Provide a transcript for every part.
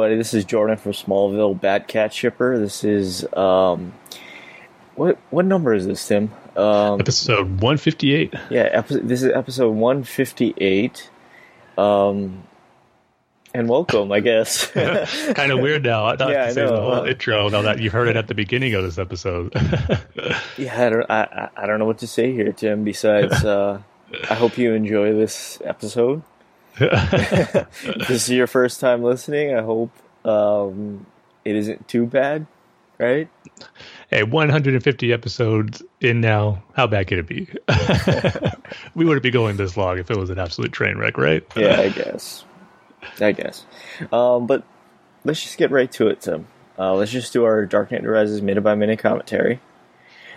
Everybody, this is Jordan from Smallville Batcat Shipper. This is um, what what number is this, Tim? Um, episode one fifty eight. Yeah, episode, this is episode one fifty eight. Um, and welcome, I guess. kind of weird now. I thought Yeah, to I say the whole intro now that you've heard it at the beginning of this episode. yeah, I don't, I, I I don't know what to say here, Tim. Besides, uh, I hope you enjoy this episode. This is your first time listening. I hope um, it isn't too bad, right? hey, one hundred and fifty episodes in now. How bad could it be? we wouldn't be going this long if it was an absolute train wreck, right? yeah, I guess. I guess. Um, but let's just get right to it, Tim. Uh, let's just do our Dark Knight Rises minute by minute commentary.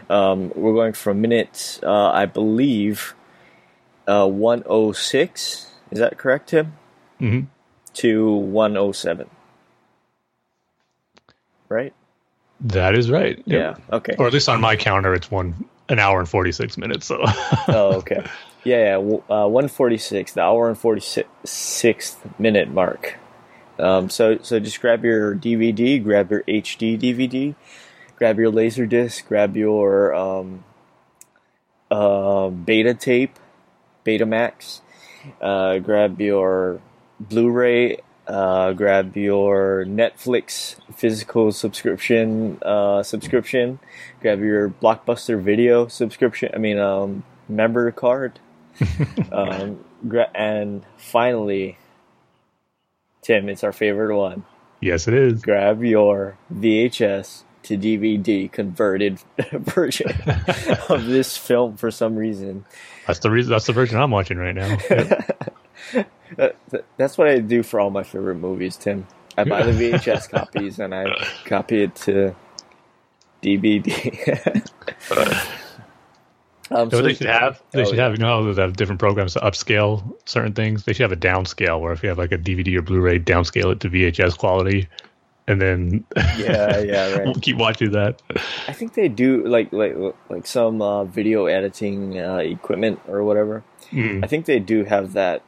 Um, we're going from minute, uh, I believe, uh, 106. Is that correct, Tim? hmm To 107. Right? That is right. Yep. Yeah. Okay. Or at least on my counter, it's one an hour and forty six minutes. So oh, okay. Yeah, yeah. Uh, 146, the hour and 46th minute mark. Um, so, so just grab your DVD, grab your HD DVD, grab your laser disc, grab your um, uh, beta tape, Betamax, uh, grab your Blu-ray, uh, grab your Netflix physical subscription uh, subscription, grab your Blockbuster video subscription. I mean, um, member card, um, gra- and finally, Tim, it's our favorite one. yes, it is. Grab your VHS to DVD converted version of this film for some reason. That's the reason. That's the version I'm watching right now. Yep. That- that- That's what I do for all my favorite movies, Tim. I buy the VHS copies and I copy it to DVD. um, know they should have? They Oh, should have, you know, how they have different programs to upscale certain things. They should have a downscale where if you have like a DVD or Blu-ray, downscale it to VHS quality, and then Yeah, yeah, right. we'll keep watching that. I think they do like like like some uh, video editing uh, equipment or whatever. Mm. I think they do have that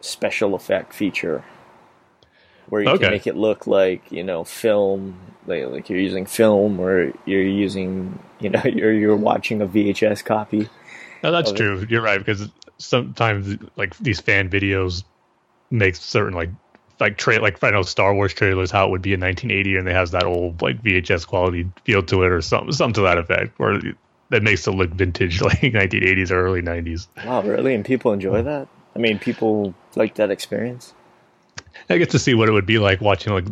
special effect feature where you Okay. can make it look like you know film, like, like you're using film or you're using you know you're you're watching a VHS copy. No, that's of it. true. You're right because sometimes like these fan videos make certain like like tra- like I know Star Wars trailers how it would be in 1980 and it has that old like VHS quality feel to it or something something to that effect or that makes it look vintage like 1980s or early 90s. Wow, really? And people enjoy that? I mean, people like that experience. I get to see what it would be like watching like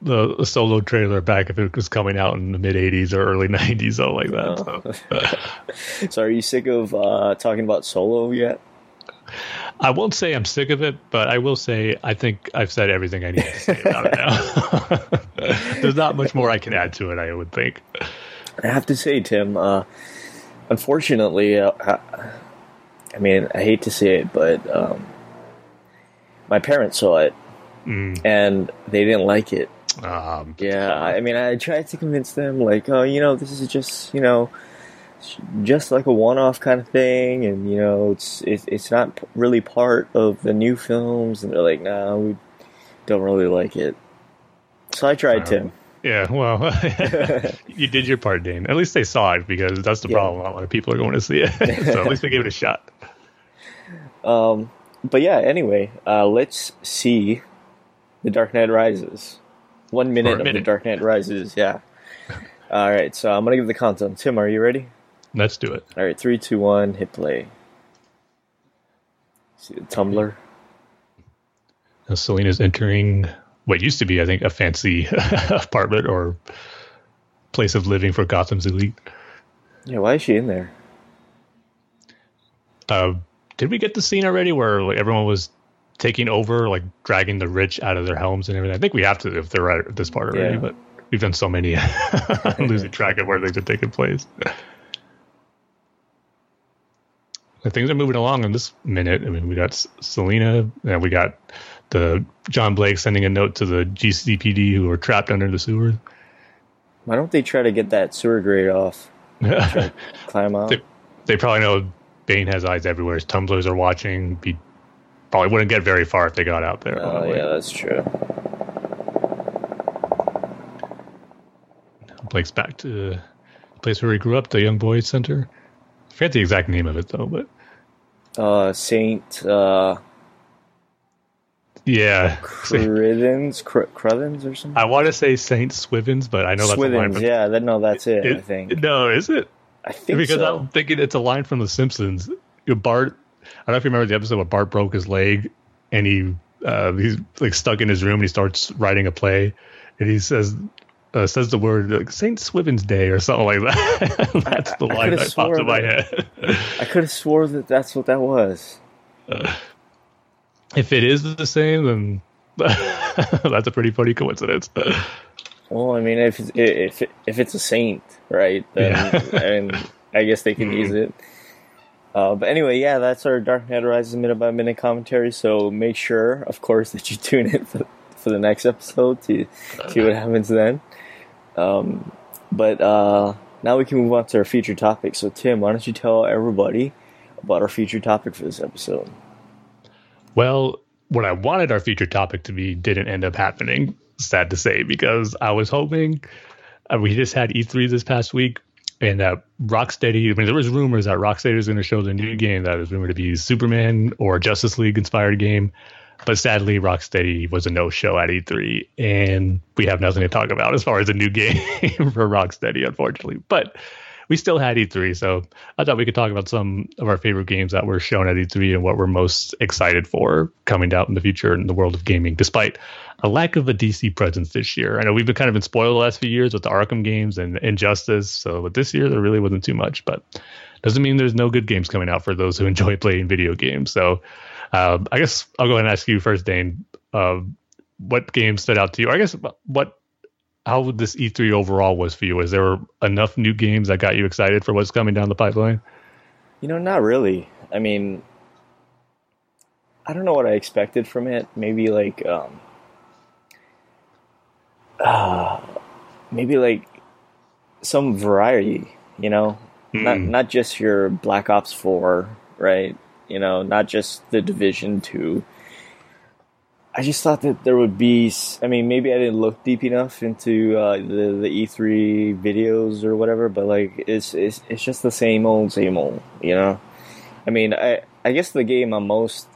the, solo trailer back if it was coming out in the mid '80s or early '90s, something like that. Oh. So. so. are you sick of uh, talking about Solo yet? I won't say I'm sick of it, but I will say I think I've said everything I need to say about it now. There's not much more I can add to it. I would think. I have to say, Tim. Uh, unfortunately, uh, I mean, I hate to say it, but um, my parents saw it mm. and they didn't like it. Um, yeah, I mean, I tried to convince them, like, oh, you know, this is just, you know, just like a one-off kind of thing, and you know, it's it's, it's not really part of the new films. And they're like, no, nah, we don't really like it. So I tried, Tim. Yeah, well, you did your part, Dane. At least they saw it because that's the yeah. problem. A lot of people are going to see it, so at least we gave it a shot. Um, but yeah, anyway, uh, let's see The Dark Knight Rises. One minute, minute. of The Dark Knight Rises, yeah. All right, so I'm going to give the countdown. Tim, are you ready? Let's do it. All right, three, two, one, hit play. See the tumbler. Now Selina's entering what used to be, I think, a fancy apartment or place of living for Gotham's elite. Yeah, why is she in there? Uh, did we get the scene already where like everyone was taking over, like dragging the rich out of their homes and everything? I think we have to if they're right at this part already, yeah. but we've done so many, losing track of where things are taking place. Things are moving along in this minute. I mean, we got Selina, and we got the John Blake sending a note to the GCPD who are trapped under the sewers. Why don't they try to get that sewer grate off? climb out. They, they, probably know Bane has eyes everywhere. His tumblers are watching. Be, probably wouldn't get very far if they got out there. Oh, yeah, that's true. Blake's back to the place where he grew up, the Young Boys Center. I forget the exact name of it, though, but. Uh, Saint. Uh, yeah. Crivens, Crevens or something. I want to say Saint Swivens, but I know that's a line from, yeah, that, no, that's it, it, I think. No, is it? I think because so. I'm thinking it's a line from The Simpsons. Bart, I don't know if you remember the episode where Bart broke his leg and he uh, he's like stuck in his room and he starts writing a play and he says uh, says the word like Saint Swivens Day or something like that. that's the line that popped in my head. I could have swore that that's what that was. Uh, if it is the same, then that's a pretty funny coincidence. Well, I mean, if if if it's a saint, right? Then yeah. and I guess they can use it. Uh, but anyway, yeah, that's our Dark Knight Rises minute by minute commentary. So make sure, of course, that you tune in for, for the next episode to see what happens then. Um, but uh, now we can move on to our feature topic. So, Tim, why don't you tell everybody about our feature topic for this episode? Well, what I wanted our feature topic to be didn't end up happening. Sad to say, because I was hoping uh, we just had E3 this past week, and that Rocksteady. I mean, there was rumors that Rocksteady was going to show the new game that was rumored to be Superman or Justice League inspired game, but sadly, Rocksteady was a no-show at E3, and we have nothing to talk about as far as a new game for Rocksteady, unfortunately. But we still had E3, so I thought we could talk about some of our favorite games that were shown at E3 and what we're most excited for coming out in the future in the world of gaming, despite a lack of a DC presence this year. I know we've been kind of been spoiled the last few years with the Arkham games and Injustice, so but this year there really wasn't too much, but doesn't mean there's no good games coming out for those who enjoy playing video games. So uh, I guess I'll go ahead and ask you first, Dane. Uh, what game stood out to you? Or I guess what how this E3 overall was for you. Is there enough new games that got you excited for what's coming down the pipeline? You know, not really. I mean, I don't know what I expected from it. Maybe like, um, uh, maybe like some variety. You know, mm. not not just your Black Ops Four, right? You know, not just the Division Two I just thought that there would be. I mean, maybe I didn't look deep enough into uh, the the E3 videos or whatever, but like it's it's it's just the same old same old, you know. I mean, I I guess the game I'm most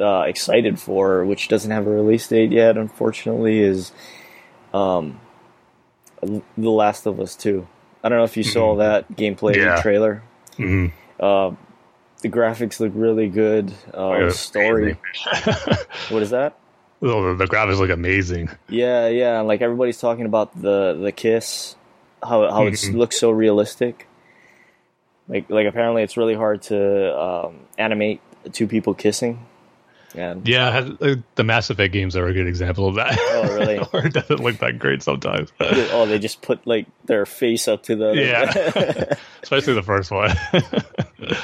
uh, excited for, which doesn't have a release date yet, unfortunately, is um, The Last of Us Two. I don't know if you saw mm-hmm. that gameplay yeah. trailer. Mm-hmm. Uh, the graphics look really good. Uh, oh, story. what is that? Oh, the graphics look amazing. Yeah, yeah. Like everybody's talking about the the kiss, how how mm-hmm. it looks so realistic. Like like apparently it's really hard to um, animate two people kissing. And yeah, uh, the Mass Effect games are a good example of that. Oh, really? or it doesn't look that great sometimes. oh, they just put like their face up to the yeah, especially the first one.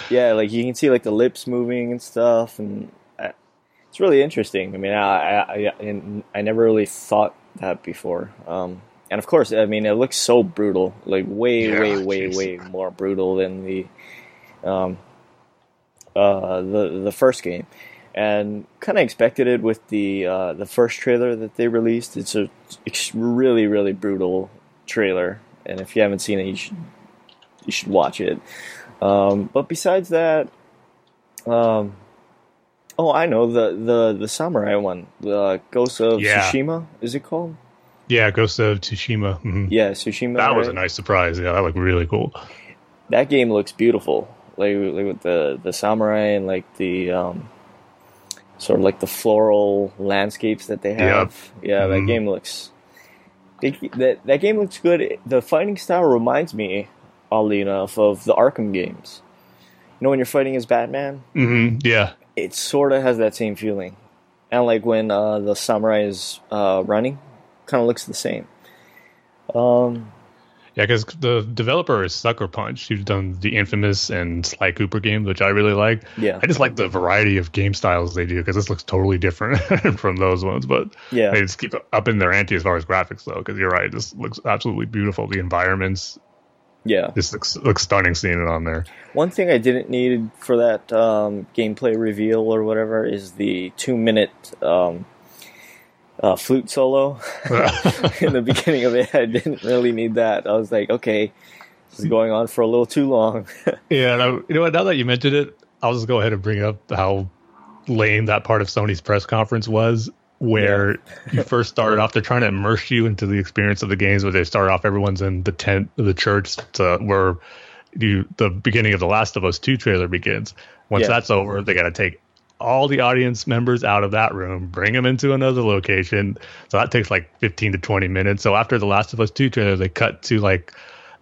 yeah, like you can see like the lips moving and stuff, and it's really interesting. I mean, I I, I, I never really thought that before. Um, and of course, I mean, it looks so brutal, like way, yeah, way, way, geez. way more brutal than the um, uh, the the first game and kind of expected it with the uh, the first trailer that they released. It's a really really brutal trailer, and if you haven't seen it, you should you should watch it. Um, but besides that, um, oh, I know the the the samurai one, the Ghost of yeah. Tsushima, is it called? Yeah, Ghost of Tsushima. Mm-hmm. Yeah, Tsushima. That right? was a nice surprise. Yeah, that looked really cool. That game looks beautiful, like, like with the the samurai and like the um, sort of like the floral landscapes that they have. Yep. Yeah, that mm-hmm. game looks. that that game looks good. The fighting style reminds me, oddly enough, of the Arkham games. You know when you're fighting as Batman. Mm-hmm. Yeah. It sort of has that same feeling, and like when uh, the samurai is uh, running, kind of looks the same. Um, yeah, because the developer is Sucker Punch, who's done the infamous and Sly Cooper games, which I really like. Yeah, I just like the variety of game styles they do because this looks totally different from those ones. But yeah, they just keep up in their ante as far as graphics, though. Because you're right, this looks absolutely beautiful. The environments, yeah, this looks looks stunning seeing it on there. One thing I didn't need for that um, gameplay reveal or whatever is the two minute. Um, uh, flute solo in the beginning of it. I didn't really need that. I was like, okay, this is going on for a little too long. yeah, and I, you know what? Now that you mentioned it, I'll just go ahead and bring up how lame that part of Sony's press conference was. Where yeah. you first started off, they're trying to immerse you into the experience of the games. Where they start off, everyone's in the tent of the church, to where you the beginning of the Last of Us Two trailer begins. Once yeah. that's over, they got to take all the audience members out of that room, bring them into another location. So that takes like 15 to 20 minutes. So after the Last of Us 2 trailer, they cut to like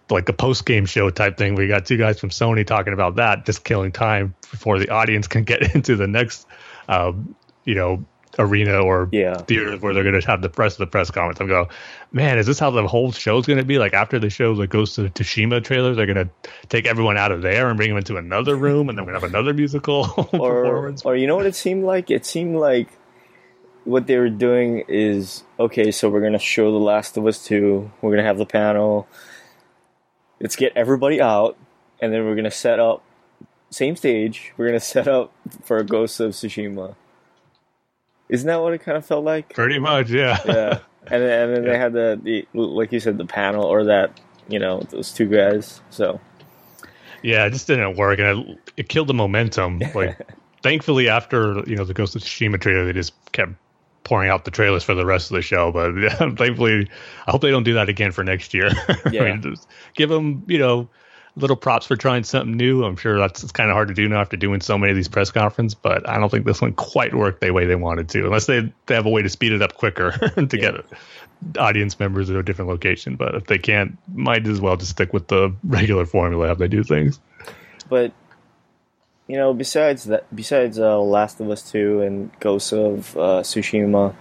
like a post game show type thing. We got two guys from Sony talking about that, just killing time before the audience can get into the next, um, you know, arena or yeah. theater where they're going to have the press of the press conference. I go, man, is this how the whole show is going to be? Like after the show that goes to the Tsushima trailer, they're going to take everyone out of there and bring them into another room, and then we have another musical or, performance. Or you know what it seemed like? It seemed like what they were doing is okay. So we're going to show The Last of Us two. We're going to have the panel. Let's get everybody out, and then we're going to set up same stage. We're going to set up for a Ghost of Tsushima isn't that what it kind of felt like? Pretty much, yeah. yeah, and then, and then yeah. they had the, the like you said the panel or that you know those two guys. So yeah, it just didn't work, and it, it killed the momentum. Like thankfully, after you know the Ghost of Tsushima trailer, they just kept pouring out the trailers for the rest of the show. But yeah, thankfully, I hope they don't do that again for next year. Yeah. I mean, give them you know little props for trying something new. I'm sure that's kind of hard to do now after doing so many of these press conferences, but I don't think this one quite worked the way they wanted to, unless they, they have a way to speed it up quicker to yeah. get audience members at a different location. But if they can't, might as well just stick with the regular formula how they do things. But you know, besides that, besides uh, Last of Us Two and Ghost of uh, Tsushima,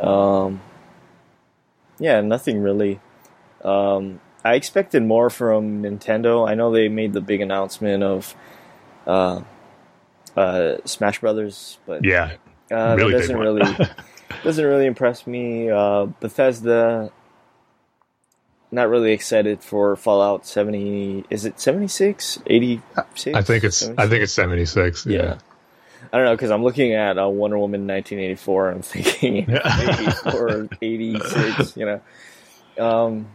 um, yeah, nothing really. Um, I expected more from Nintendo. I know they made the big announcement of uh, uh, Smash Brothers, but yeah, uh, really that doesn't really doesn't really impress me. Uh, Bethesda, not really excited for Fallout 70. Is it 76, 86? I think it's 76? I think it's 76. Yeah. yeah. I don't know because I'm looking at uh, Wonder Woman 1984 and I'm thinking 84, 86. You know. Um,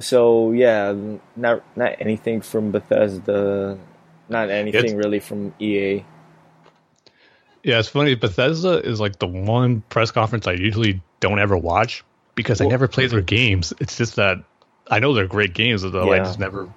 so yeah, not not anything from Bethesda, not anything it's, really from EA. Yeah, it's funny. Bethesda is like the one press conference I usually don't ever watch because well, I never play their games. It's just that I know they're great games, though yeah. I just never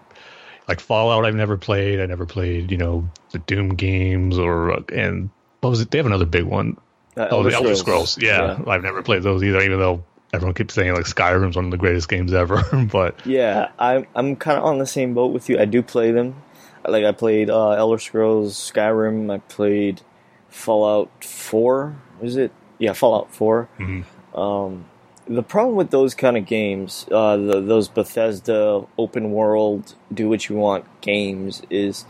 like Fallout. I've never played. I never played, you know, the Doom games or and what was it? They have another big one. Uh, oh, the Elder Scrolls. Yeah, yeah, I've never played those either, even though everyone keeps saying like Skyrim's one of the greatest games ever. but yeah, I'm I'm kind of on the same boat with you. I do play them. Like I played uh, Elder Scrolls, Skyrim. I played Fallout Four. Is it? Yeah, Fallout 4 mm-hmm. um, the problem with those kind of games, uh, the, those Bethesda open world, do what you want games, is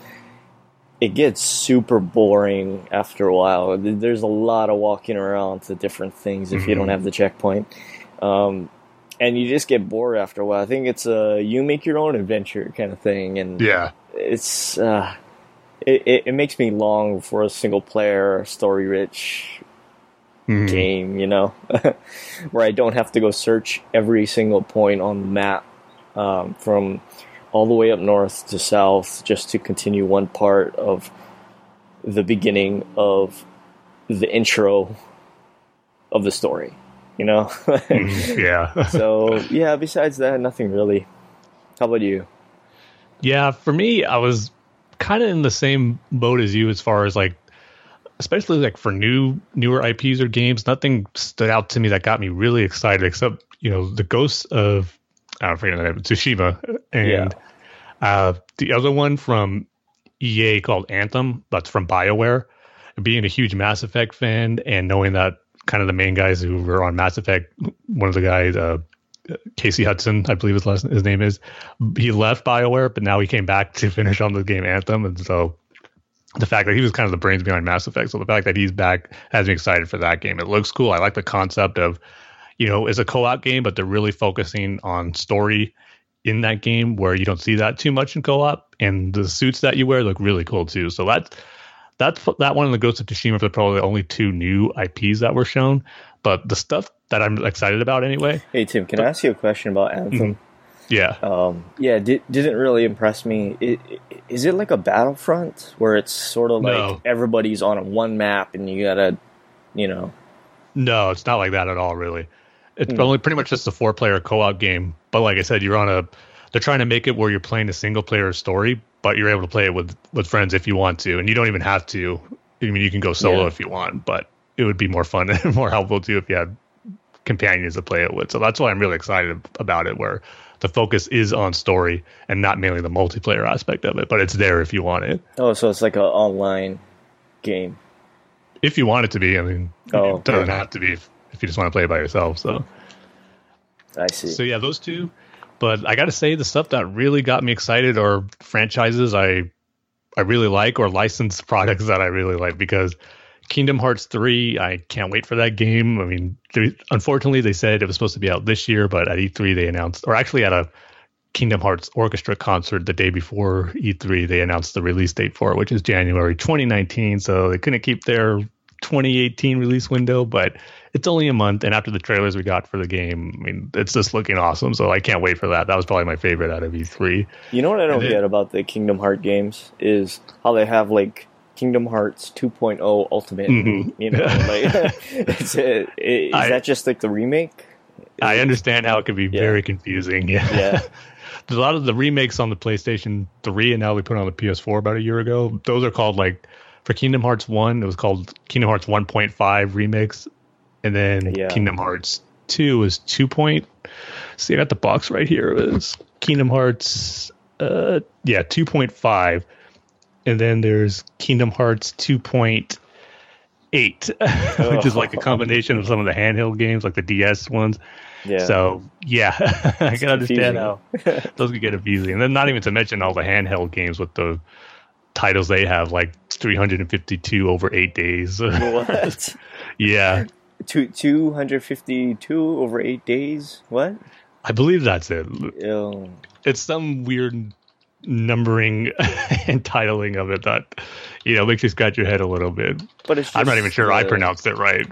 it gets super boring after a while. There's a lot of walking around to different things if mm-hmm. you don't mm-hmm. have the checkpoint. Um, and you just get bored after a while. I think it's a you make your own adventure kind of thing, and yeah, it's uh, it, it, it makes me long for a single player, story rich mm. game, you know, where I don't have to go search every single point on the map um, from all the way up north to south just to continue one part of the beginning of the intro of the story, you know? mm, yeah. so, yeah, besides that, nothing really. How about you? Yeah, for me, I was kind of in the same boat as you as far as like especially like for new newer IPs or games, nothing stood out to me that got me really excited except you know the ghosts of I don't forget the name Tsushima and yeah. uh, the other one from EA called Anthem that's from Bioware. Being a huge Mass Effect fan and knowing that kind of the main guys who were on Mass Effect, one of the guys, uh, Casey Hudson, I believe his last his name is, he left Bioware, but now he came back to finish on the game Anthem, and so the fact that he was kind of the brains behind Mass Effect. So the fact that he's back has me excited for that game. It looks cool. I like the concept of, you know, it's a co-op game, but they're really focusing on story in that game where you don't see that too much in co-op. And the suits that you wear look really cool too. So that's that's that one and the Ghost of Tsushima are probably the only two new IPs that were shown. But the stuff that I'm excited about anyway. Hey Tim, can but, I ask you a question about Anthem? Mm-hmm. Yeah. Um, yeah, did, didn't really impress me. It, it, is it like a Battlefront where it's sort of like no. everybody's on one map and you gotta, you know? No, it's not like that at all, really. It's hmm. only pretty much just a four player co op game. But like I said, you're on a, they're trying to make it where you're playing a single player story, but you're able to play it with, with friends if you want to. And you don't even have to. I mean, you can go solo yeah. if you want, but it would be more fun and more helpful too if you had companions to play it with. So that's why I'm really excited about it, where the focus is on story and not mainly the multiplayer aspect of it, but it's there if you want it. Oh, so it's like an online game. If you want it to be, I mean, oh, it doesn't have to be if, if you just want to play it by yourself. So, I see. So yeah, those two. But I got to say, the stuff that really got me excited are franchises I I really like or licensed products that I really like because Kingdom Hearts 3, I can't wait for that game. I mean, unfortunately, they said it was supposed to be out this year, but at E3 they announced, or actually at a Kingdom Hearts Orchestra concert the day before E3, they announced the release date for it, which is January 2019. So they couldn't keep their 2018 release window, but it's only a month. And after the trailers we got for the game, I mean, it's just looking awesome. So I can't wait for that. That was probably my favorite out of E3. You know what I don't get about the Kingdom Heart games is how they have like Kingdom Hearts 2.0 Ultimate. Mm-hmm. You know, like it's a, is I, that just like the remake? I understand how it can be yeah. very confusing. Yeah. yeah. a lot of the remakes on the PlayStation 3 and now we put on the PS4 about a year ago. Those are called like for Kingdom Hearts 1, it was called Kingdom Hearts 1.5 remix. And then yeah. Kingdom Hearts 2 was 2. Point, see, I got the box right here. It was Kingdom Hearts, uh, yeah, 2.5 and then there's Kingdom Hearts 2.8, which is like a combination of some of the handheld games, like the DS ones. Yeah. So yeah, I can understand how those could get confusing, and then not even to mention all the handheld games with the titles they have, like 352 over eight days. What? yeah. Two, 252 over eight days? What? I believe that's it. Ew. It's some weird numbering and titling of it that you know makes you scratch your head a little bit. But it's I'm not even sure I pronounced it right.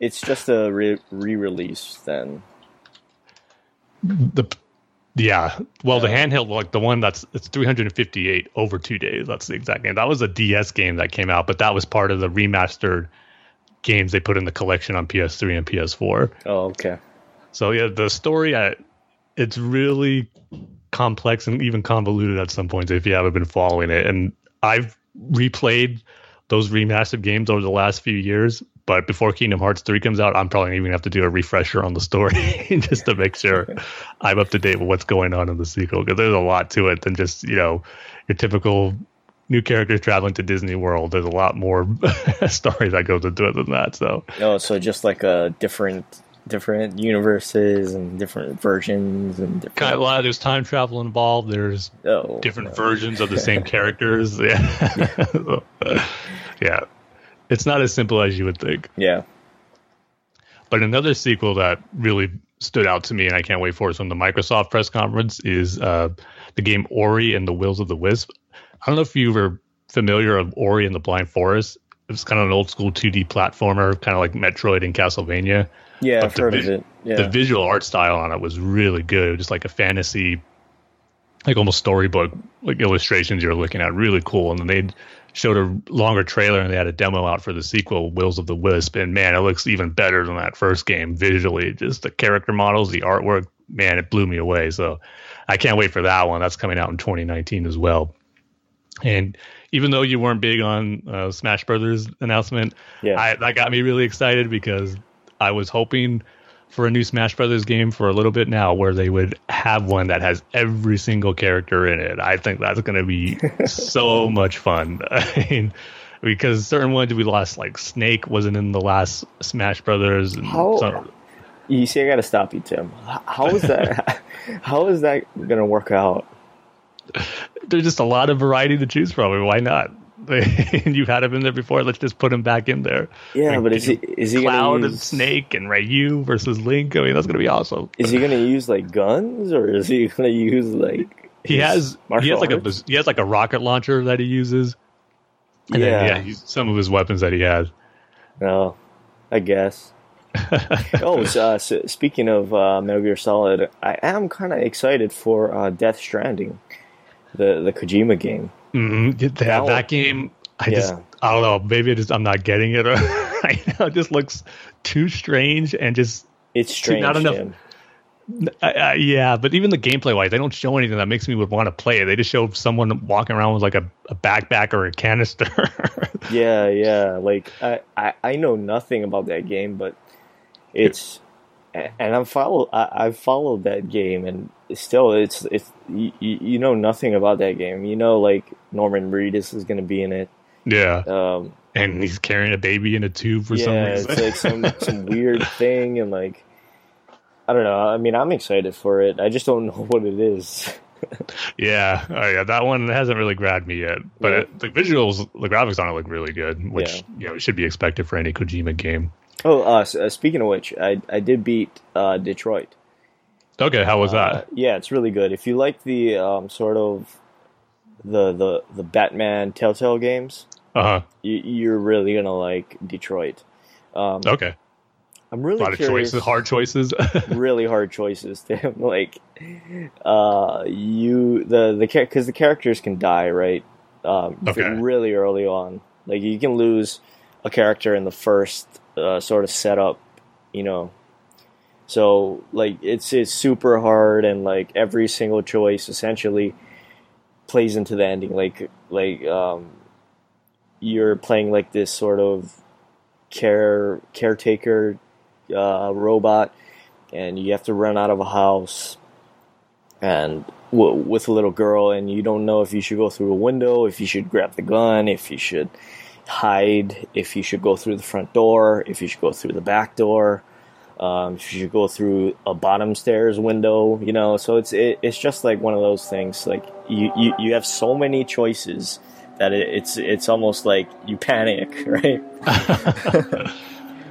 It's just a re- release then. The yeah, well, the handheld like the one that's it's 358 over two days. That's the exact game. That was a DS game that came out, but that was part of the remastered games they put in the collection on PS3 and PS4. Oh, okay. So yeah, the story, I, it's really complex and even convoluted at some points if you haven't been following it. And I've replayed those remastered games over the last few years. But before Kingdom Hearts 3 comes out, I'm probably even gonna have to do a refresher on the story just to make sure I'm up to date with what's going on in the sequel because there's a lot to it than just, you know, your typical new characters traveling to Disney World. There's a lot more story that goes into it than that. So, oh, so just like a different different universes and different versions and different... kind of a lot of there's time travel involved. There's oh, different no. versions of the same characters. Yeah. yeah, it's not as simple as you would think. Yeah. But another sequel that really stood out to me, and I can't wait for it from the Microsoft press conference, is uh, the game Ori and the Wills of the Wisp. I don't know if you were familiar of Ori and the Blind Forest. It's kind of an old school 2D platformer, kind of like Metroid and Castlevania. Yeah, but I've heard vi- of it. Yeah. The visual art style on it was really good. It was Just like a fantasy, like almost storybook, like illustrations you're looking at. Really cool. And then they showed a longer trailer and they had a demo out for the sequel, Wills of the Wisp. And man, it looks even better than that first game visually. Just the character models, the artwork, man, it blew me away. So I can't wait for that one. That's coming out in 2019 as well. And even though you weren't big on uh, Smash Brothers announcement, yeah. I, that got me really excited because I was hoping for a new Smash Brothers game for a little bit now where they would have one that has every single character in it. I think that's going to be so much fun. I mean, because certain ones we lost, like Snake wasn't in the last Smash Brothers. How, some, you see, I got to stop you, Tim. How is that? how is that going to work out? There's just a lot of variety to choose from. Why not? and you've had him in there before. Let's just put him back in there. Yeah, like, but is he is he Cloud use... and Snake and Ryu versus Link? I mean, that's gonna be awesome. Is he gonna use like guns or is he gonna use like? He has he has like arts? a he has like a rocket launcher that he uses. And yeah, then, yeah, some of his weapons that he has. Oh, I guess. oh, so, uh, so speaking of uh, Metal Gear Solid, I am kind of excited for uh, Death Stranding, the the Kojima game. Mm-hmm. That, that, that game, I yeah. just, I don't know. Maybe just, I'm not getting it right now. It just looks too strange and just it's strange. Not enough. Uh, yeah, but even the gameplay wise, they don't show anything that makes me would want to play it. They just show someone walking around with like a, a backpack or a canister. yeah, yeah. Like I, I, I know nothing about that game, but it's and I'm follow I, I've followed that game, and still, it's it's you, you know nothing about that game. You know, like Norman Reedus is going to be in it. Yeah. Um, and he's carrying a baby in a tube for yeah, some reason. it's like some some weird thing, and like I don't know. I mean, I'm excited for it. I just don't know what it is. yeah, oh, yeah, that one hasn't really grabbed me yet. But yeah. it, the visuals, the graphics on it look really good, which yeah. you know should be expected for any Kojima game. Oh, uh, uh, speaking of which, I I did beat uh, Detroit. Okay, how was that? Uh, yeah, it's really good. If you like the um, sort of the the the Batman Telltale games, uh-huh. you, are really gonna like Detroit. Um, okay. I'm really a lot curious, of choices, hard choices, really hard choices. Tim. like, uh, you the the because the characters can die right, um, okay. really early on. Like you can lose a character in the first uh, sort of setup, you know. So like it's it's super hard and like every single choice essentially plays into the ending. Like like um, you're playing like this sort of care caretaker uh, robot, and you have to run out of a house and w- with a little girl, and you don't know if you should go through a window, if you should grab the gun, if you should hide, if you should go through the front door, if you should go through the back door, um, should go through a bottom stairs window, you know. So it's it, it's just like one of those things. Like you, you, you have so many choices that it, it's it's almost like you panic, right?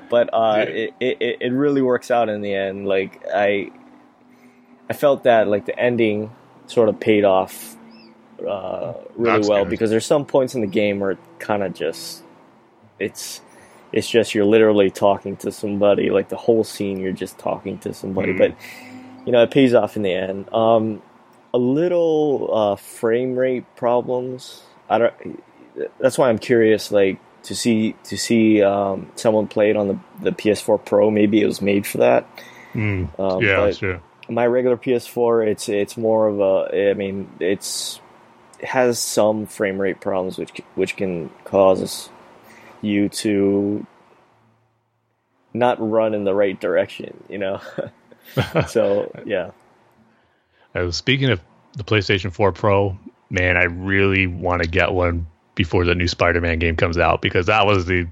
but uh, it, it it really works out in the end. Like I I felt that like the ending sort of paid off uh, really That's well good. because there's some points in the game where it kind of just it's it's just you're literally talking to somebody like the whole scene you're just talking to somebody mm. but you know it pays off in the end um, a little uh, frame rate problems i don't that's why i'm curious like to see to see um, someone play it on the, the ps4 pro maybe it was made for that mm. um, yeah sure my regular ps4 it's it's more of a i mean it's has some frame rate problems, which which can cause you to not run in the right direction, you know. so yeah. Uh, speaking of the PlayStation 4 Pro, man, I really want to get one before the new Spider-Man game comes out because that was the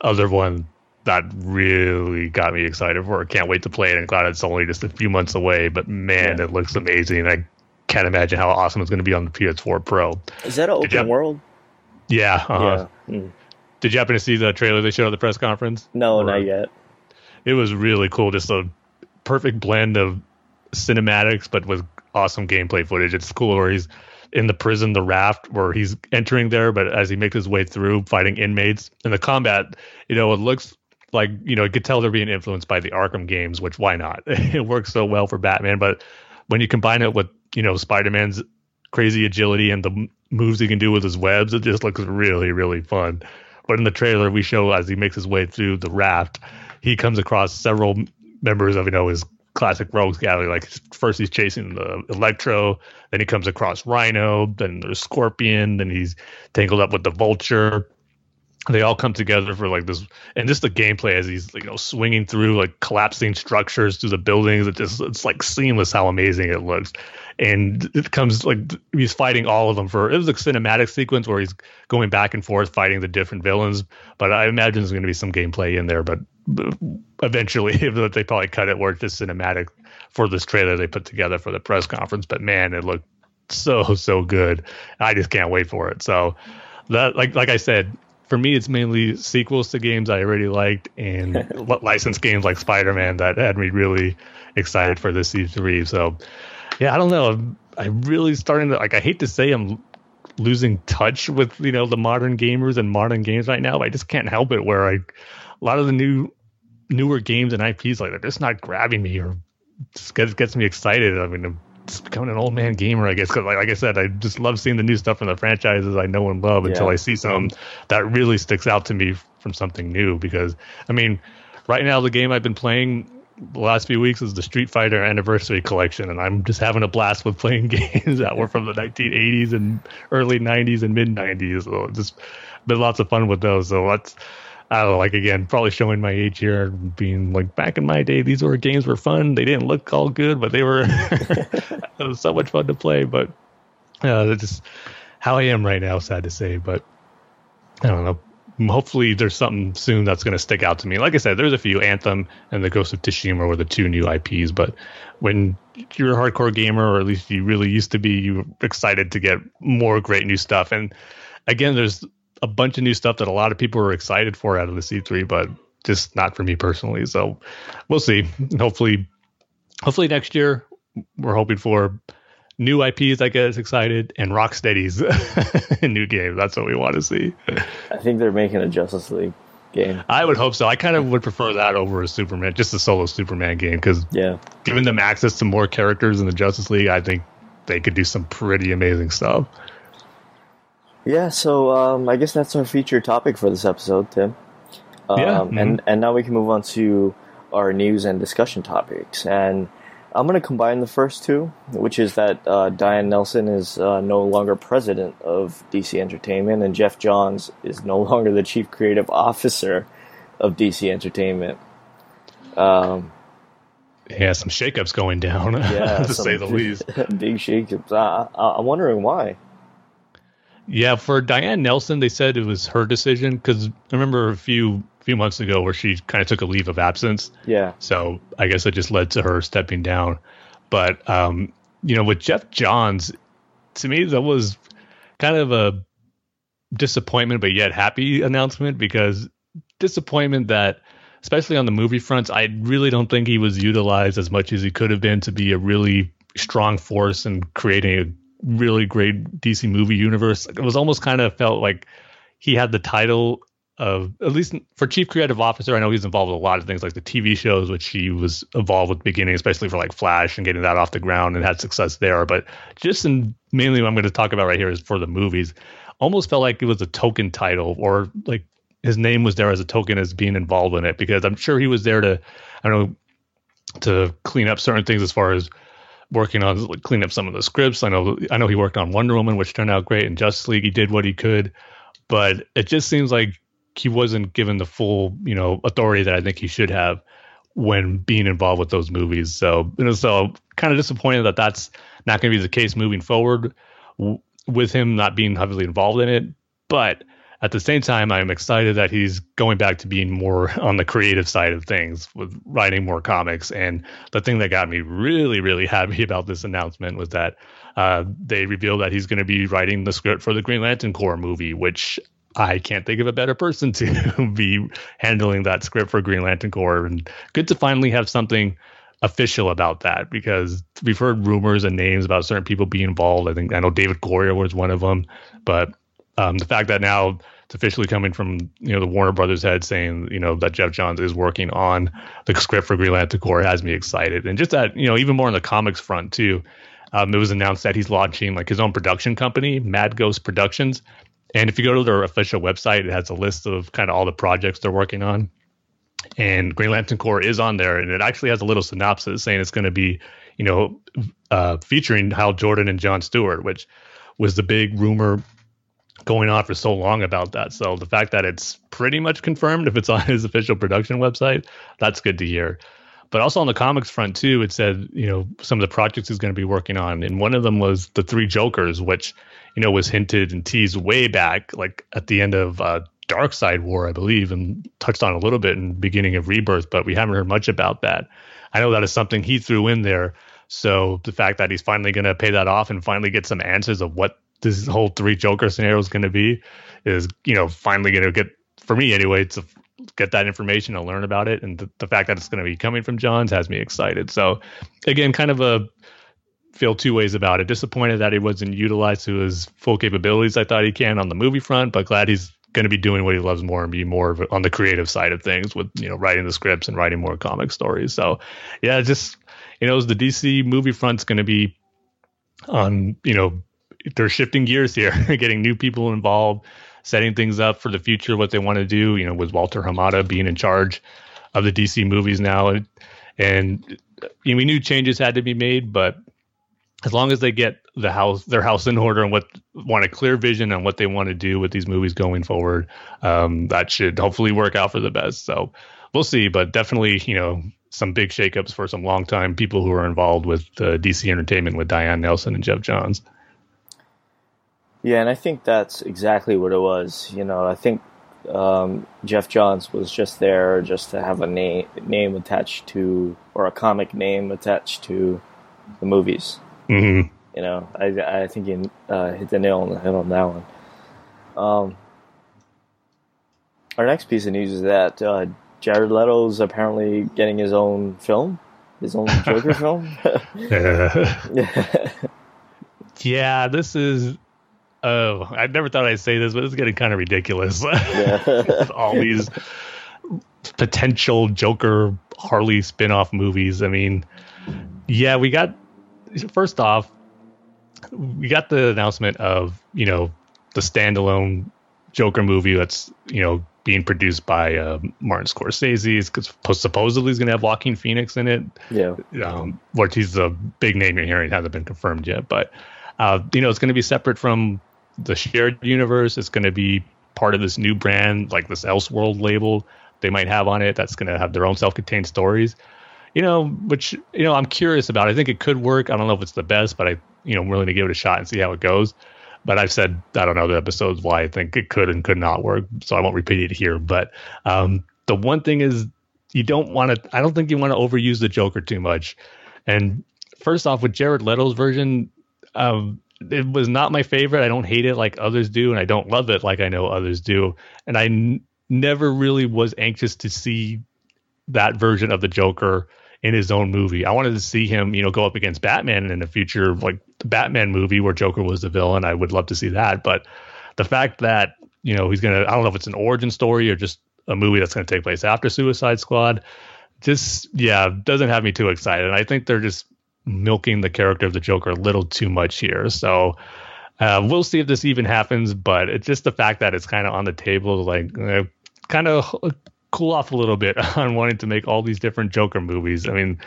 other one that really got me excited for. Can't wait to play it. And glad it's only just a few months away. But man, yeah. it looks amazing. I can't imagine how awesome it's going to be on the PS4 Pro. Is that an open you, world? Yeah. Uh-huh. Yeah. Mm. Did you happen to see the trailer they showed at the press conference? No, or, not yet. It was really cool. Just a perfect blend of cinematics, but with awesome gameplay footage. It's cool where he's in the prison, the raft, where he's entering there, but as he makes his way through fighting inmates and the combat, you know, it looks like you know, you could tell they're being influenced by the Arkham games, which why not? it works so well for Batman, but when you combine it with you know Spider-Man's crazy agility and the moves he can do with his webs, it just looks really really fun. But in the trailer, we show as he makes his way through the raft, he comes across several members of you know his classic rogues gallery. Like first he's chasing the Electro, then he comes across Rhino, then there's Scorpion, then he's tangled up with the Vulture they all come together for like this and just the gameplay as he's you know swinging through like collapsing structures through the buildings it just it's like seamless how amazing it looks. And it comes like he's fighting all of them for it was a cinematic sequence where he's going back and forth fighting the different villains but i imagine there's going to be some gameplay in there but eventually they probably cut it where it's just cinematic for this trailer they put together for the press conference but man it looked so so good. I just can't wait for it. So that like like i said for me, it's mainly sequels to games I already liked and licensed games like Spider Man that had me really excited for this E3. So, yeah, I don't know. I'm, I'm really starting to like. I hate to say I'm losing touch with you know the modern gamers and modern games right now. But I just can't help it. Where I a lot of the new newer games and IPs like they're just not grabbing me or just gets, gets me excited. I mean, just becoming an old man gamer, I guess. Because like, like, I said, I just love seeing the new stuff from the franchises I know and love until. I see something that really sticks out to me from something new. Because I mean, right now the game I've been playing the last few weeks is the Street Fighter Anniversary Collection, and I'm just having a blast with playing games that were from the 1980s and early 90s and mid 90s. So just been lots of fun with those. So let's I don't know, like again, probably showing my age here, being like back in my day, these were games were fun. They didn't look all good, but they were it was so much fun to play. But uh, that's just how I am right now. Sad to say, but I don't know. Hopefully, there's something soon that's going to stick out to me. Like I said, there's a few Anthem and the Ghost of Tsushima were the two new IPs. But when you're a hardcore gamer, or at least you really used to be, you're excited to get more great new stuff. And again, there's a bunch of new stuff that a lot of people were excited for out of the E3, but just not for me personally. So we'll see. Hopefully, hopefully next year we're hoping for new IPs that get us excited and rock Rocksteady's new game. That's what we want to see. I think they're making a Justice League game. I would hope so. I kind of would prefer that over a Superman, just a solo Superman game, because yeah, giving them access to more characters in the Justice League, I think they could do some pretty amazing stuff. Yeah, so um, I guess that's our featured topic for this episode, Tim. Um, yeah, mm-hmm. and and now we can move on to our news and discussion topics. And I'm going to combine the first two, which is that uh, Diane Nelson is uh, no longer president of DC Entertainment, and Geoff Johns is no longer the chief creative officer of DC Entertainment. Um, yeah, some shakeups going down, yeah, to say the least. Big shakeups. I, I, I'm wondering why. Yeah, for Diane Nelson, they said it was her decision because I remember a few few months ago where she kind of took a leave of absence. Yeah. So I guess it just led to her stepping down. But um, you know, with Geoff Johns, to me that was kind of a disappointment, but yet happy announcement because disappointment that especially on the movie fronts, I really don't think he was utilized as much as he could have been to be a really strong force in creating a really great DC movie universe. It was almost kind of felt like he had the title of at least for chief creative officer. I know he's involved with a lot of things like the TV shows, which he was involved with beginning, especially for like Flash and getting that off the ground and had success there. But just in mainly what I'm going to talk about right here is for the movies. Almost felt like it was a token title or like his name was there as a token as being involved in it because I'm sure he was there to I don't know to clean up certain things as far as working on like, cleaning up some of the scripts. I know I know he worked on Wonder Woman, which turned out great, and Justice League he did what he could, but it just seems like he wasn't given the full you know authority that I think he should have when being involved with those movies. So you know, so kind of disappointed that that's not going to be the case moving forward w- with him not being heavily involved in it. But at the same time, I'm excited that he's going back to being more on the creative side of things with writing more comics. And the thing that got me really, really happy about this announcement was that uh, they revealed that he's going to be writing the script for the Green Lantern Corps movie, which I can't think of a better person to be handling that script for Green Lantern Corps. And good to finally have something official about that because we've heard rumors and names about certain people being involved. I think I know David Goyer was one of them, but um, the fact that now it's officially coming from you know the Warner Brothers head saying you know that Geoff Johns is working on the script for Green Lantern Corps has me excited, and just that you know even more on the comics front too. Um, it was announced that he's launching like his own production company, Mad Ghost Productions, and if you go to their official website, it has a list of kind of all the projects they're working on. And Green Lantern Corps is on there, and it actually has a little synopsis saying it's going to be, you know, uh, featuring Hal Jordan and John Stewart, which was the big rumor going on for so long about that. So the fact that it's pretty much confirmed if it's on his official production website, that's good to hear. But also on the comics front too, it said you know some of the projects he's going to be working on, and one of them was the Three Jokers, which you know was hinted and teased way back, like at the end of uh, Darkseid War, I believe, and touched on a little bit in beginning of Rebirth, but we haven't heard much about that. I know that is something he threw in there. So the fact that he's finally going to pay that off and finally get some answers of what this whole three Joker scenario is going to be is, you know, finally going to get, for me anyway, to get that information and learn about it. And the, the fact that it's going to be coming from Johns has me excited. So, again, kind of a feel two ways about it. Disappointed that he wasn't utilized to his full capabilities I thought he can on the movie front, but glad he's going to be doing what he loves more and be more on the creative side of things with you know writing the scripts and writing more comic stories. So yeah, just you know, the DC movie front's going to be on you know they're shifting gears here, getting new people involved, setting things up for the future, what they want to do. You know, with Walter Hamada being in charge of the DC movies now, and, and you know, we knew changes had to be made, but as long as they get the house their house in order and what want a clear vision on what they want to do with these movies going forward um, that should hopefully work out for the best so we'll see but definitely you know some big shakeups for some long time people who are involved with uh, dc entertainment with diane nelson and Geoff johns yeah and i think that's exactly what it was you know i think um, geoff johns was just there just to have a name name attached to or a comic name attached to the movies Mm-hmm. You know, I I think you uh, hit the nail on the head on that one. Um, our next piece of news is that uh, Jared Leto's apparently getting his own film, his own Joker film. yeah, this is. Oh, I never thought I'd say this, but it's getting kind of ridiculous. Yeah. All these potential Joker Harley spin-off movies. I mean, yeah, we got first off, we got the announcement of you know the standalone Joker movie that's you know being produced by uh, Martin Scorsese. It's supposedly he's going to have Joaquin Phoenix in it. Yeah, um, which he's a big name you're hearing hasn't been confirmed yet, but uh, you know it's going to be separate from the shared universe. It's going to be part of this new brand, like this Elseworld label they might have on it. That's going to have their own self-contained stories you know, which you know I'm curious about. I think it could work. I don't know if it's the best, but I you know I'm willing to give it a shot and see how it goes. But I've said I don't know the episodes why I think it could and could not work, so I won't repeat it here. But um, the one thing is you don't want to. I don't think you want to overuse the Joker too much. And first off, with Jared Leto's version, um, it was not my favorite. I don't hate it like others do, and I don't love it like I know others do. And I n- never really was anxious to see that version of the Joker in his own movie. I wanted to see him, you know, go up against Batman in a future like the Batman movie where Joker was the villain. I would love to see that. But the fact that, you know, he's gonna I don't know if it's an origin story or just a movie that's gonna take place after Suicide Squad, just yeah, doesn't have me too excited. And I think they're just milking the character of the Joker a little too much here. So uh, we'll see if this even happens, but it's just the fact that it's kind of on the table, like uh, kind of cool off a little bit on wanting to make all these different Joker movies. I mean,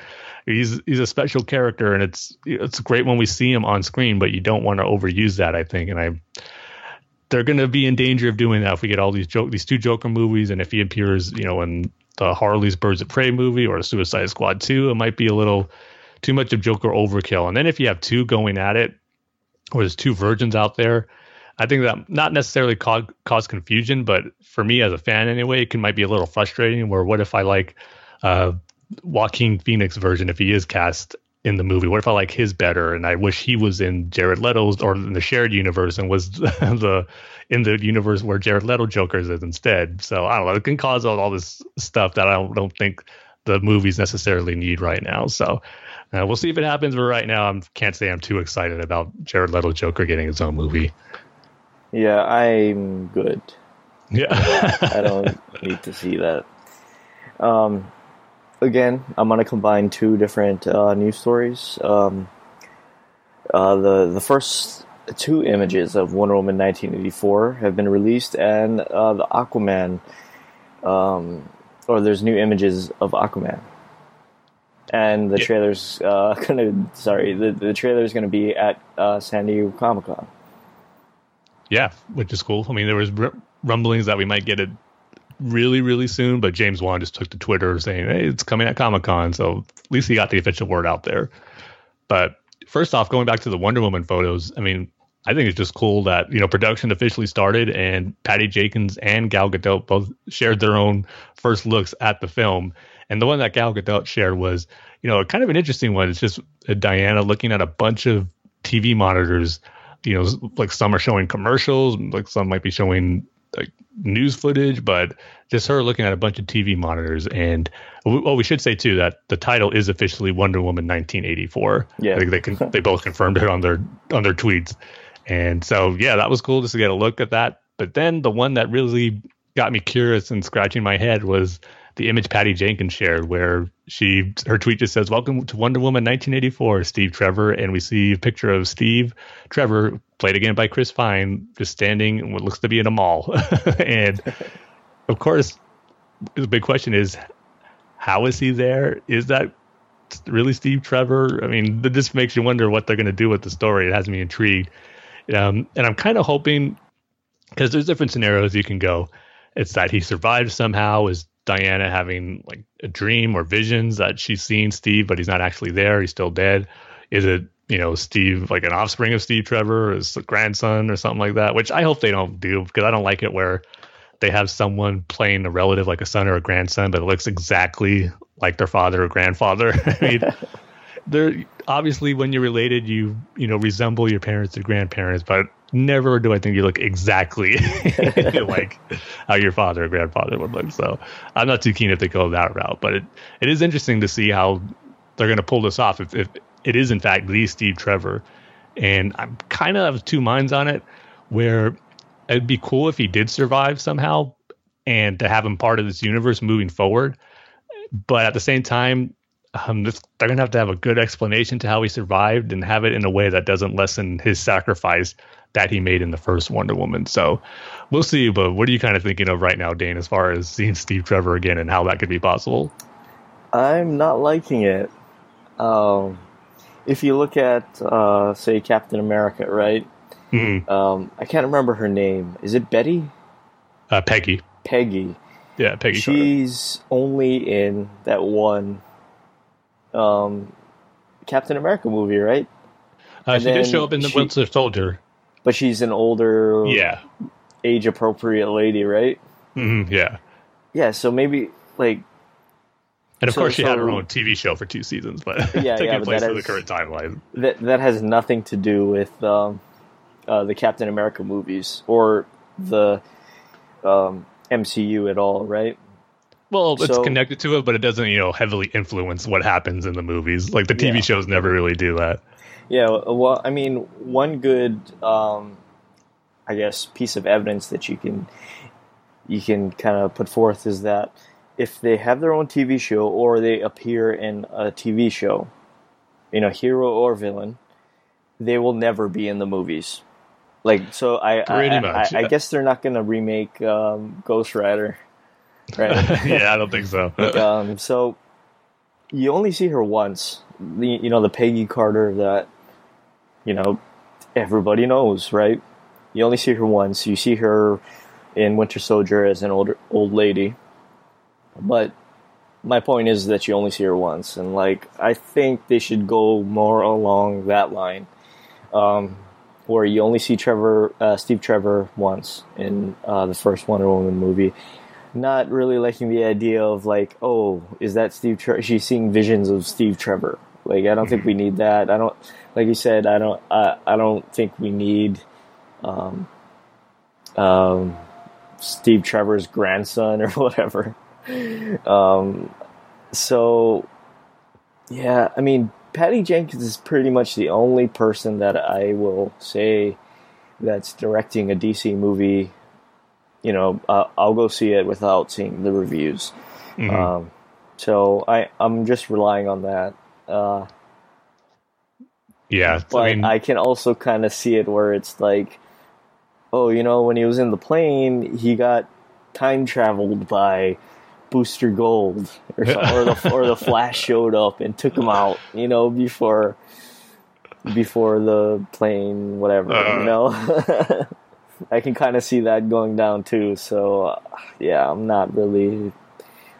he's he's a special character, and it's it's great when we see him on screen, but you don't want to overuse that. I think, and I they're going to be in danger of doing that if we get all these joke these two Joker movies, and if he appears, you know, in the Harley's Birds of Prey movie or Suicide Squad two, it might be a little too much of Joker overkill. And then if you have two going at it, or there's two versions out there, I think that not necessarily cause, cause confusion, but for me as a fan anyway, it can might be a little frustrating. Where what if I like uh, Joaquin Phoenix version if he is cast in the movie? What if I like his better and I wish he was in Jared Leto's or in the shared universe and was the in the universe where Jared Leto Joker's is instead? So I don't know. It can cause all, all this stuff that I don't, don't think the movies necessarily need right now. So uh, we'll see if it happens. But right now, I can't say I'm too excited about Jared Leto Joker getting his own movie. Yeah, I'm good. Yeah, I don't need to see that. Um, again, I'm gonna combine two different uh, news stories. Um, uh, the the first two images of Wonder Woman 1984 have been released, and uh, the Aquaman, um, or there's new images of Aquaman, and the yeah. trailer's uh, gonna sorry the the trailer's gonna be at uh, San Diego Comic Con. Yeah, which is cool. I mean, there was r- rumblings that we might get it really, really soon, but James Wan just took to Twitter saying, "Hey, it's coming at Comic Con." So at least he got the official word out there. But first off, going back to the Wonder Woman photos, I mean, I think it's just cool that you know production officially started and Patty Jenkins and Gal Gadot both shared their own first looks at the film. And the one that Gal Gadot shared was, you know, kind of an interesting one. It's just uh, Diana looking at a bunch of TV monitors you know, like some are showing commercials, like some might be showing like news footage, but just her looking at a bunch of TV monitors. And well, we should say too that the title is officially Wonder Woman 1984. Yeah, they, they can they both confirmed it on their on their tweets. And so yeah, that was cool just to get a look at that. But then the one that really got me curious and scratching my head was the image Patty Jenkins shared, where she her tweet just says, "Welcome to Wonder Woman 1984, Steve Trevor," and we see a picture of Steve Trevor, played again by Chris Pine, just standing in what looks to be in a mall, and of course, the big question is, how is he there? Is that really Steve Trevor? I mean, this makes you wonder what they're going to do with the story. It has me intrigued, um, and I'm kind of hoping because there's different scenarios you can go. It's that he survived somehow. Is Diana having like a dream or visions that she's seen Steve, but he's not actually there. He's still dead. Is it you know Steve like an offspring of Steve Trevor, or his grandson or something like that? Which I hope they don't do because I don't like it where they have someone playing a relative like a son or a grandson, but it looks exactly like their father or grandfather. I mean, they're obviously when you're related, you you know resemble your parents or grandparents, but never do I think you look exactly like how your father or grandfather would look. So I'm not too keen if they go that route, but it, it is interesting to see how they're going to pull this off if, if it is in fact the Steve Trevor. And I'm kind of of two minds on it, where it'd be cool if he did survive somehow and to have him part of this universe moving forward. But at the same time, um, this, they're gonna have to have a good explanation to how he survived and have it in a way that doesn't lessen his sacrifice that he made in the first Wonder Woman. So we'll see. But what are you kind of thinking of right now, Dane, as far as seeing Steve Trevor again and how that could be possible? I'm not liking it. Um, if you look at, uh, say, Captain America, right? Mm-hmm. Um, I can't remember her name. Is it Betty? Uh, Peggy. Peggy. Yeah, Peggy. She's Carter. only in that one um, Captain America movie, right? Uh, she did show up in the Winter Soldier but she's an older, yeah, age appropriate lady, right? Mm-hmm, yeah, yeah. So maybe like, and of so, course she so, had her own TV show for two seasons, but yeah, taking yeah, place in the current timeline. That that has nothing to do with um, uh, the Captain America movies or the um, MCU at all, right? Well, it's so, connected to it, but it doesn't, you know, heavily influence what happens in the movies. Like the TV yeah. shows never really do that. Yeah, well, I mean, one good, um, I guess, piece of evidence that you can you can kind of put forth is that if they have their own TV show or they appear in a TV show, you know, hero or villain, they will never be in the movies. Like, so I, I, I. I, guess they're not going to remake um, Ghost Rider, right? yeah, I don't think so. um, so you only see her once. The, you know, the Peggy Carter that you know, everybody knows, right? you only see her once. You see her in Winter Soldier as an older old lady, but my point is that you only see her once, and like I think they should go more along that line, um, where you only see Trevor, uh, Steve Trevor once in uh, the first Wonder Woman movie. Not really liking the idea of like, oh, is that Steve? Trevor? She's seeing visions of Steve Trevor. Like, I don't think we need that. I don't, like you said, I don't, I, I don't think we need, um, um, Steve Trevor's grandson or whatever. Um, so, yeah, I mean, Patty Jenkins is pretty much the only person that I will say that's directing a DC movie. You know, uh, I'll go see it without seeing the reviews. Mm-hmm. Um, so I, I'm just relying on that. Uh, yeah, but I, mean, I can also kind of see it where it's like, oh, you know, when he was in the plane, he got time traveled by Booster Gold, or, or the or the Flash showed up and took him out. You know, before before the plane, whatever. Uh, you know, I can kind of see that going down too. So, yeah, I'm not really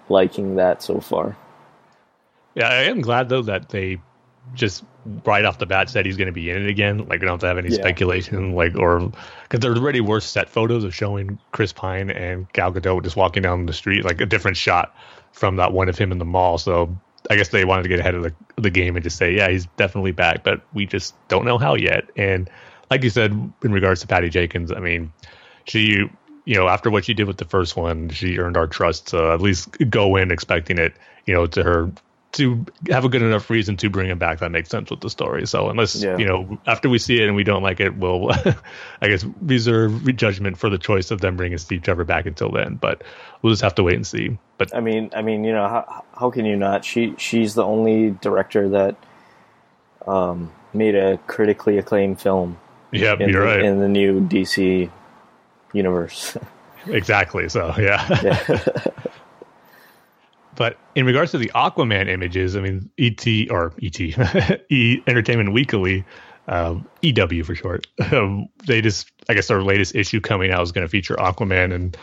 liking that so far. Yeah, I am glad though that they just right off the bat said he's going to be in it again. Like we don't have to have any yeah. speculation, like or because there already were set photos of showing Chris Pine and Gal Gadot just walking down the street, like a different shot from that one of him in the mall. So I guess they wanted to get ahead of the the game and just say, yeah, he's definitely back, but we just don't know how yet. And like you said, in regards to Patty Jenkins, I mean, she. You know, after what she did with the first one, she earned our trust to at least go in expecting it. You know, to her to have a good enough reason to bring him back that makes sense with the story. So unless yeah. you know after we see it and we don't like it, we'll I guess reserve judgment for the choice of them bringing Steve Trevor back until then. But we'll just have to wait and see. But I mean, I mean, you know, how how can you not? She she's the only director that um, made a critically acclaimed film. Yeah, you're the, right. In the new DC universe. exactly. So yeah. yeah. But in regards to the Aquaman images, I mean, ET or ET, e Entertainment Weekly, um, EW for short, um, they just, I guess, their latest issue coming out is going to feature Aquaman, and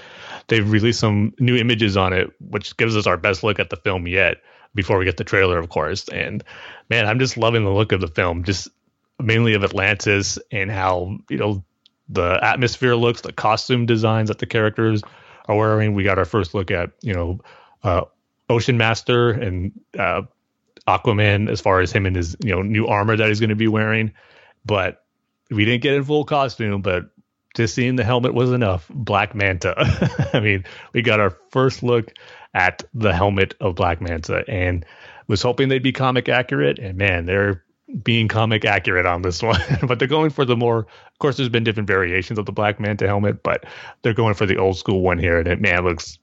they've released some new images on it, which gives us our best look at the film yet before we get the trailer, of course. And man, I'm just loving the look of the film, just mainly of Atlantis and how you know the atmosphere looks, the costume designs that the characters are wearing. We got our first look at you know. Uh, Ocean Master and uh, Aquaman as far as him and his you know new armor that he's going to be wearing, but we didn't get in full costume. But just seeing the helmet was enough. Black Manta. I mean, we got our first look at the helmet of Black Manta, and was hoping they'd be comic accurate. And man, they're being comic accurate on this one, but they're going for the more. Of course, there's been different variations of the Black Manta helmet, but they're going for the old school one here, and it man looks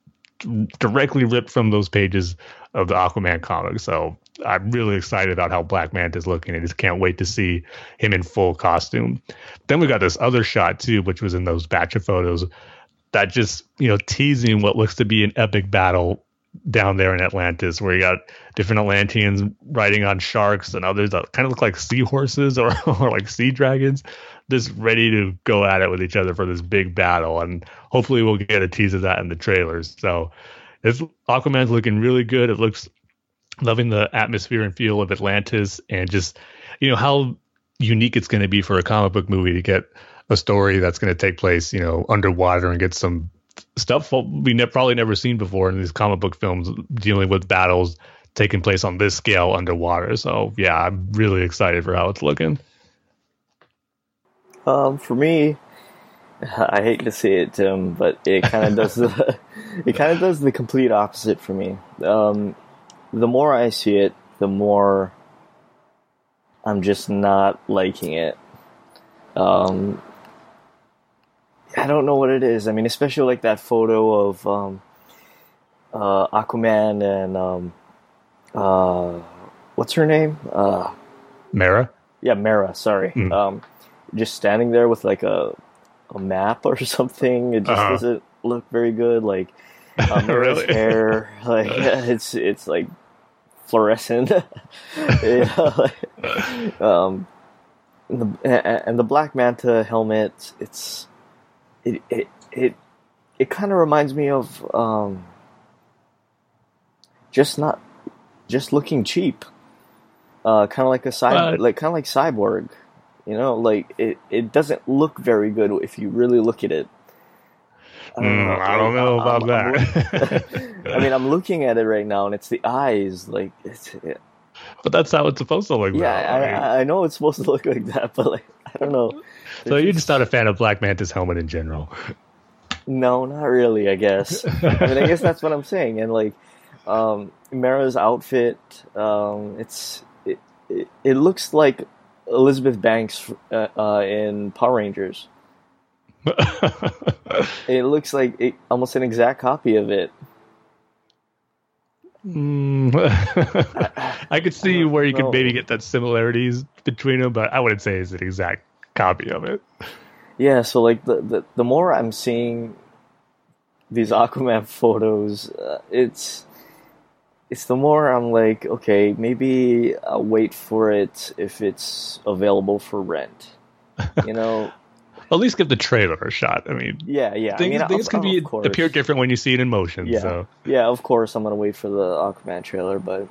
directly ripped from those pages of the Aquaman comic. So I'm really excited about how Black Manta is looking and just can't wait to see him in full costume. Then we got this other shot too, which was in those batch of photos that just, you know, teasing what looks to be an epic battle down there in Atlantis, where you got different Atlanteans riding on sharks and others that kind of look like seahorses or, or like sea dragons just ready to go at it with each other for this big battle. And hopefully we'll get a tease of that in the trailers. So it's Aquaman's looking really good. It looks loving the atmosphere and feel of Atlantis and just you know how unique it's going to be for a comic book movie to get a story that's going to take place you know underwater and get some stuff we ne- probably never seen before in these comic book films dealing with battles taking place on this scale underwater. So yeah, I'm really excited for how it's looking. Um, for me, I hate to say it, Tim, but it kind of does the it kind of does the complete opposite for me. Um, the more I see it, the more I'm just not liking it. Um, I don't know what it is. I mean, especially like that photo of um, uh, Aquaman and um, uh, what's her name? Uh, Mera. Yeah, Mara. Sorry. Mm. Um, just standing there with like a a map or something. It just uh-huh. doesn't look very good. Like um, really? hair, like it's it's like fluorescent. um, and the and the Black Manta helmet, it's it it it, it kind of reminds me of um, just not just looking cheap. Uh, kind of like a cyborg, uh, like kind of like cyborg. You know, like it, it doesn't look very good if you really look at it. I don't, mm, know, I don't know about I'm, that. I'm, I mean, I'm looking at it right now, and it's the eyes. Like it's. It, but that's how it's supposed to look. Yeah, I, mean, I, know it's supposed to look like that, but like I don't know. So you're just not a fan of Black Manta's helmet in general? No, not really. I guess. I mean, I guess that's what I'm saying. And like, um, Mera's outfit, um, it's it, it, it looks like Elizabeth Banks uh, uh, in Power Rangers. it looks like it, almost an exact copy of it. Mm. I could see I where you know. could maybe get that similarities between them, but I wouldn't say it's an exact copy of it. Yeah, so like the the, the more I'm seeing these Aquaman photos, uh, it's it's the more I'm like, okay, maybe I'll wait for it if it's available for rent. You know, at least give the trailer a shot. I mean, yeah, yeah. Things, I mean, things can be appear different when you see it in motion. Yeah, so. yeah. Of course, I'm gonna wait for the Aquaman trailer, but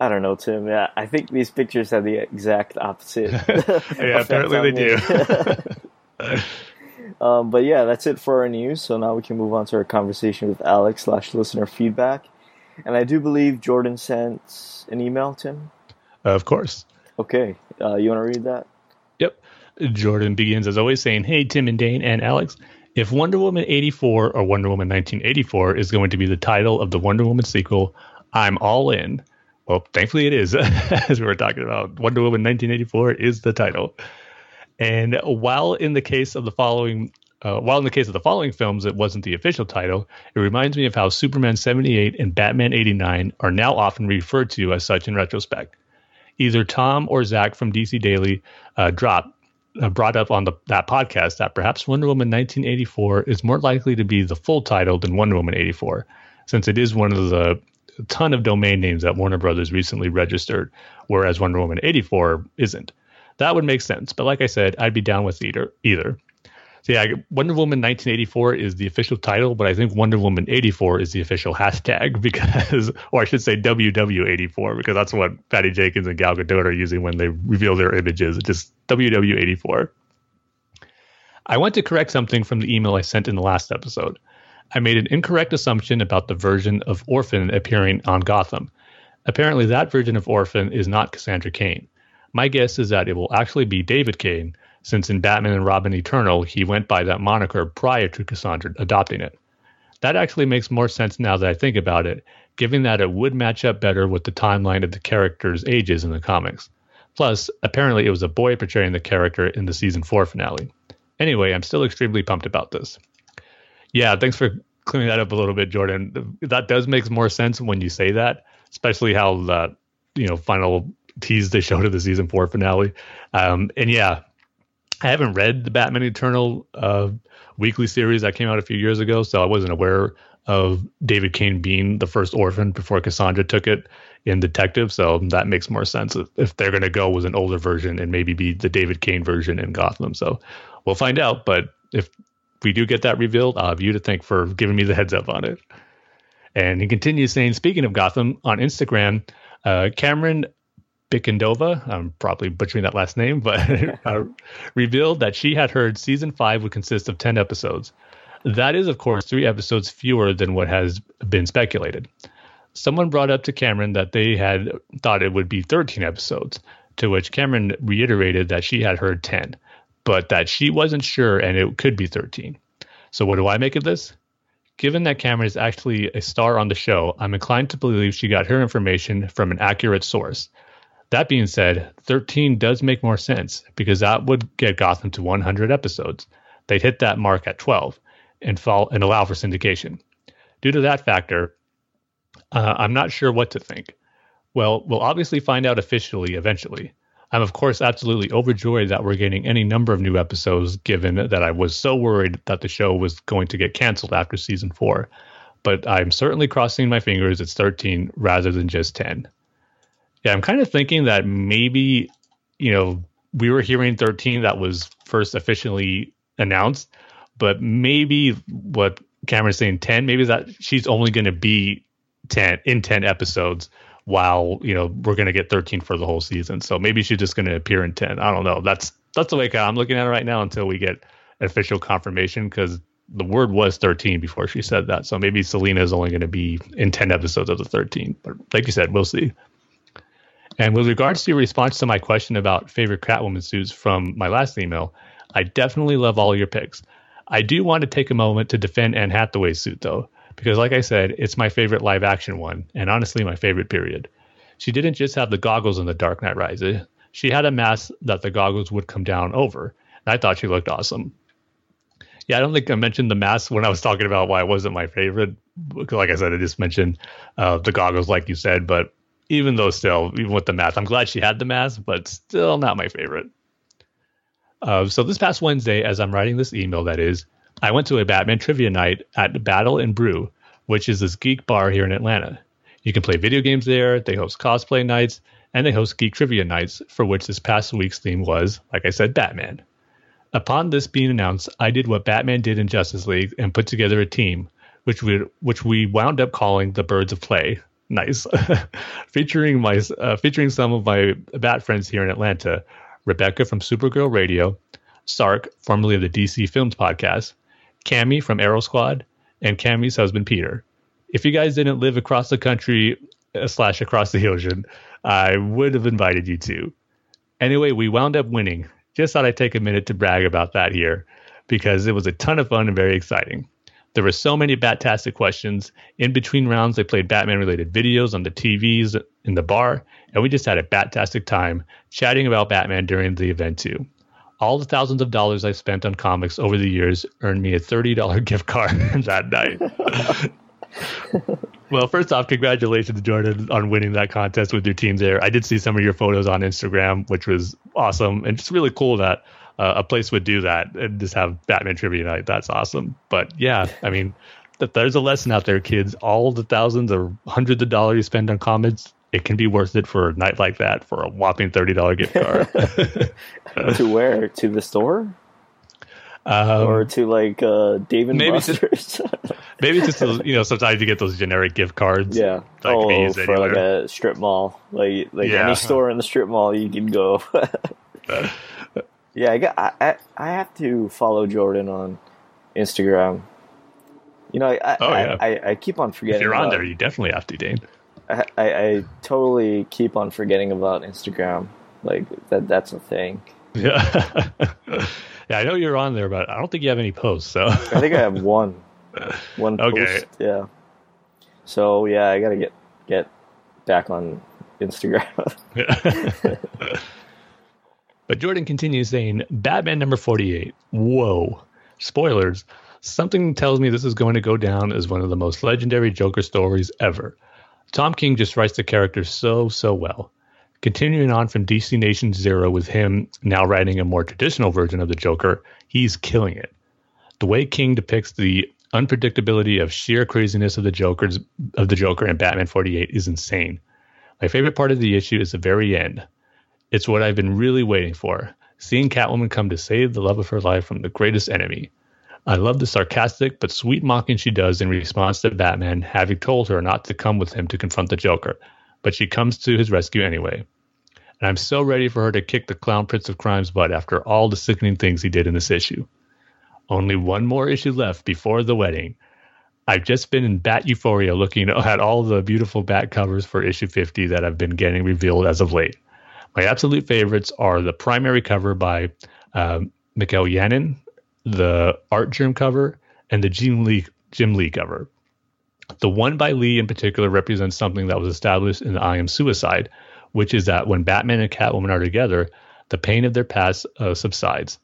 I don't know, Tim. Yeah, I think these pictures have the exact opposite. yeah, apparently they do. um, but yeah, that's it for our news. So now we can move on to our conversation with Alex slash listener feedback. And I do believe Jordan sent an email, Tim. Uh, of course. Okay, uh, you want to read that? Yep. Jordan begins as always saying, Hey, Tim and Dane and Alex. If Wonder Woman 84 or Wonder Woman 1984 is going to be the title of the Wonder Woman sequel, I'm all in. Well, thankfully it is, as we were talking about. Wonder Woman 1984 is the title. And while in the case of the following, uh, while in the case of the following films, it wasn't the official title, it reminds me of how Superman 78 and Batman 89 are now often referred to as such in retrospect. Either Tom or Zach from DC Daily uh, dropped uh, brought up on the, that podcast that perhaps Wonder Woman 1984 is more likely to be the full title than Wonder Woman 84, since it is one of the ton of domain names that Warner Brothers recently registered, whereas Wonder Woman 84 isn't. That would make sense, but like I said, I'd be down with either. Either. So yeah, Wonder Woman 1984 is the official title, but I think Wonder Woman 84 is the official hashtag because, or I should say WW84 because that's what Patty Jenkins and Gal Gadot are using when they reveal their images. Just WW84. I want to correct something from the email I sent in the last episode. I made an incorrect assumption about the version of Orphan appearing on Gotham. Apparently, that version of Orphan is not Cassandra Cain. My guess is that it will actually be David Cain, since in Batman and Robin Eternal, he went by that moniker prior to Cassandra adopting it. That actually makes more sense now that I think about it, given that it would match up better with the timeline of the characters' ages in the comics. Plus, apparently it was a boy portraying the character in the season 4 finale. Anyway, I'm still extremely pumped about this. Yeah, thanks for clearing that up a little bit, Jordan. That does make more sense when you say that, especially how the you know final tease they showed of the season four finale. Um, and yeah, I haven't read the Batman Eternal uh, weekly series that came out a few years ago, so I wasn't aware of David Cain being the first orphan before Cassandra took it in Detective. So that makes more sense if they're going to go with an older version and maybe be the David Cain version in Gotham. So we'll find out. But if we do get that revealed, I'll have you to thank for giving me the heads up on it. And he continues saying, speaking of Gotham, on Instagram, uh, Camren Bicondova, I'm probably butchering that last name, but uh, revealed that she had heard season five would consist of 10 episodes. That is, of course, three episodes fewer than what has been speculated. Someone brought up to Camren that they had thought it would be 13 episodes, to which Camren reiterated that she had heard 10, but that she wasn't sure and it could be 13. So, what do I make of this? Given that Camren is actually a star on the show, I'm inclined to believe she got her information from an accurate source that being said, 13 does make more sense because that would get Gotham to 100 episodes. They'd hit that mark at 12 and fall and allow for syndication. Due to that factor, uh, I'm not sure what to think. Well, we'll obviously find out officially eventually. I'm of course absolutely overjoyed that we're getting any number of new episodes given that I was so worried that the show was going to get canceled after season 4. But I'm certainly crossing my fingers it's 13 rather than just 10. Yeah, I'm kind of thinking that maybe, you know, we were hearing 13 that was first officially announced, but maybe what Camren's saying ten, maybe that she's only going to be ten in ten episodes, while you know we're going to get thirteen for the whole season. So maybe she's just going to appear in ten. I don't know. That's that's the way I'm looking at it right now until we get official confirmation because the word was 13 before she said that. So maybe Selina is only going to be in 10 episodes of the 13. But like you said, we'll see. And with regards to your response to my question about favorite Catwoman suits from my last email, I definitely love all your picks. I do want to take a moment to defend Anne Hathaway's suit, though, because like I said, it's my favorite live action one, and honestly, my favorite period. She didn't just have the goggles in The Dark Knight Rises, she had a mask that the goggles would come down over, and I thought she looked awesome. Yeah, I don't think I mentioned the mask when I was talking about why it wasn't my favorite. Like I said, I just mentioned uh, the goggles, like you said, but even though still, even with the mask, I'm glad she had the mask, but still not my favorite. Uh, so this past Wednesday, as I'm writing this email, that is, I went to a Batman trivia night at Battle and Brew, which is this geek bar here in Atlanta. You can play video games there. They host cosplay nights and they host geek trivia nights, for which this past week's theme was, like I said, Batman. Upon this being announced, I did what Batman did in Justice League and put together a team, which we which we wound up calling the Birds of Play, nice, featuring my uh, featuring some of my bat friends here in Atlanta, Rebecca from Supergirl Radio, Sark, formerly of the DC Films podcast, Cami from Arrow Squad, and Cammy's husband Peter. If you guys didn't live across the country uh, slash across the ocean, I would have invited you to. Anyway, we wound up winning. Just thought I'd take a minute to brag about that here because it was a ton of fun and very exciting. There were so many Batastic questions. In between rounds, they played Batman related videos on the TVs in the bar, and we just had a Batastic time chatting about Batman during the event, too. All the thousands of dollars I spent on comics over the years earned me a $30 gift card that night. well, first off, congratulations, Jordan, on winning that contest with your team there. I did see some of your photos on Instagram, which was awesome. And it's really cool that uh, a place would do that and just have Batman trivia night. That's awesome. But yeah, I mean, that there's a lesson out there, kids. All the thousands or hundreds of dollars you spend on comics, it can be worth it for a night like that for a whopping thirty dollar gift card. to where? To the store? Um, or to like uh, David maybe Just, maybe just to, you know sometimes you get those generic gift cards. Yeah. oh, for anywhere. like a strip mall, like like yeah. any store in the strip mall, you can go. Yeah, I, got, I, I have to follow Jordan on Instagram. You know, I oh, yeah. I, I, keep on forgetting. If you're on there, you definitely have to, Dane. I, I, totally keep on forgetting about Instagram. Like that that's a thing. Yeah. yeah, I know you're on there, but I don't think you have any posts. So I think I have one. One okay. post. Yeah. So yeah, I gotta get get back on Instagram. But Jordan continues saying, Batman number 48. Whoa. Spoilers. Something tells me this is going to go down as one of the most legendary Joker stories ever. Tom King just writes the character so, so well. Continuing on from DC Nation Zero with him now writing a more traditional version of the Joker, he's killing it. The way King depicts the unpredictability of sheer craziness of the Joker's of the Joker and Batman 48 is insane. My favorite part of the issue is the very end. It's what I've been really waiting for seeing Catwoman come to save the love of her life from the greatest enemy. I love the sarcastic but sweet mocking she does in response to Batman having told her not to come with him to confront the Joker, but she comes to his rescue anyway. And I'm so ready for her to kick the clown prince of crime's butt after all the sickening things he did in this issue. Only one more issue left before the wedding. I've just been in Bat Euphoria looking at all the beautiful Bat covers for issue 50 that have been getting revealed as of late. My absolute favorites are the primary cover by um, Mikel Janín, the Artgerm cover, and the Jim Lee Jim Lee cover. The one by Lee in particular represents something that was established in I Am Suicide, which is that when Batman and Catwoman are together, the pain of their past uh, subsides.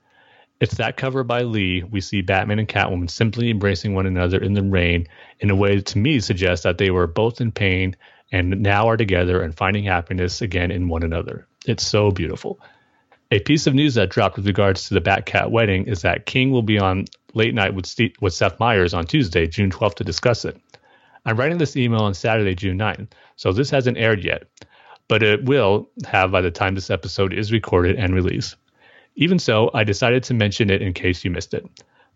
It's that cover by Lee we see Batman and Catwoman simply embracing one another in the rain in a way that to me suggests that they were both in pain and now are together and finding happiness again in one another. It's so beautiful. A piece of news that dropped with regards to the Batcat wedding is that King will be on late night with, Steve, with Seth Meyers on Tuesday, June 12th, to discuss it. I'm writing this email on Saturday, June 9th, so this hasn't aired yet, but it will have by the time this episode is recorded and released. Even so, I decided to mention it in case you missed it.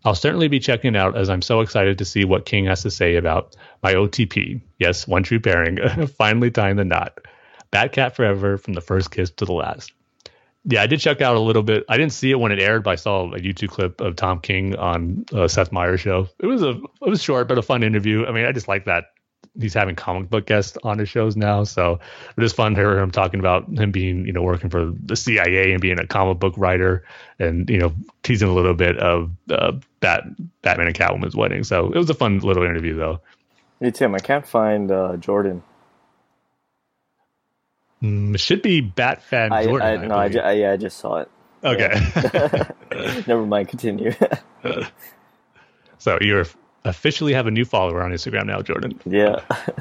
I'll certainly be checking it out as I'm so excited to see what King has to say about my OTP. Yes, one true pairing, finally tying the knot. Batcat Forever from the first kiss to the last. Yeah, I did check out a little bit. I didn't see it when it aired, but I saw a YouTube clip of Tom King on uh, Seth Meyers' show. It was a it was short but a fun interview. I mean, I just like that he's having comic book guests on his shows now. So it is fun to hear him talking about him being, you know, working for the CIA and being a comic book writer and, you know, teasing a little bit of uh, Bat, Batman and Catwoman's wedding. So it was a fun little interview, though. Hey, Tim, I can't find uh, Jordan. Mm, it should be Bat Fan I, Jordan. I, I no, I, I, yeah, I just saw it. Okay. Yeah. Never mind. Continue. so you're officially have a new follower on Instagram now, Jordan. Yeah.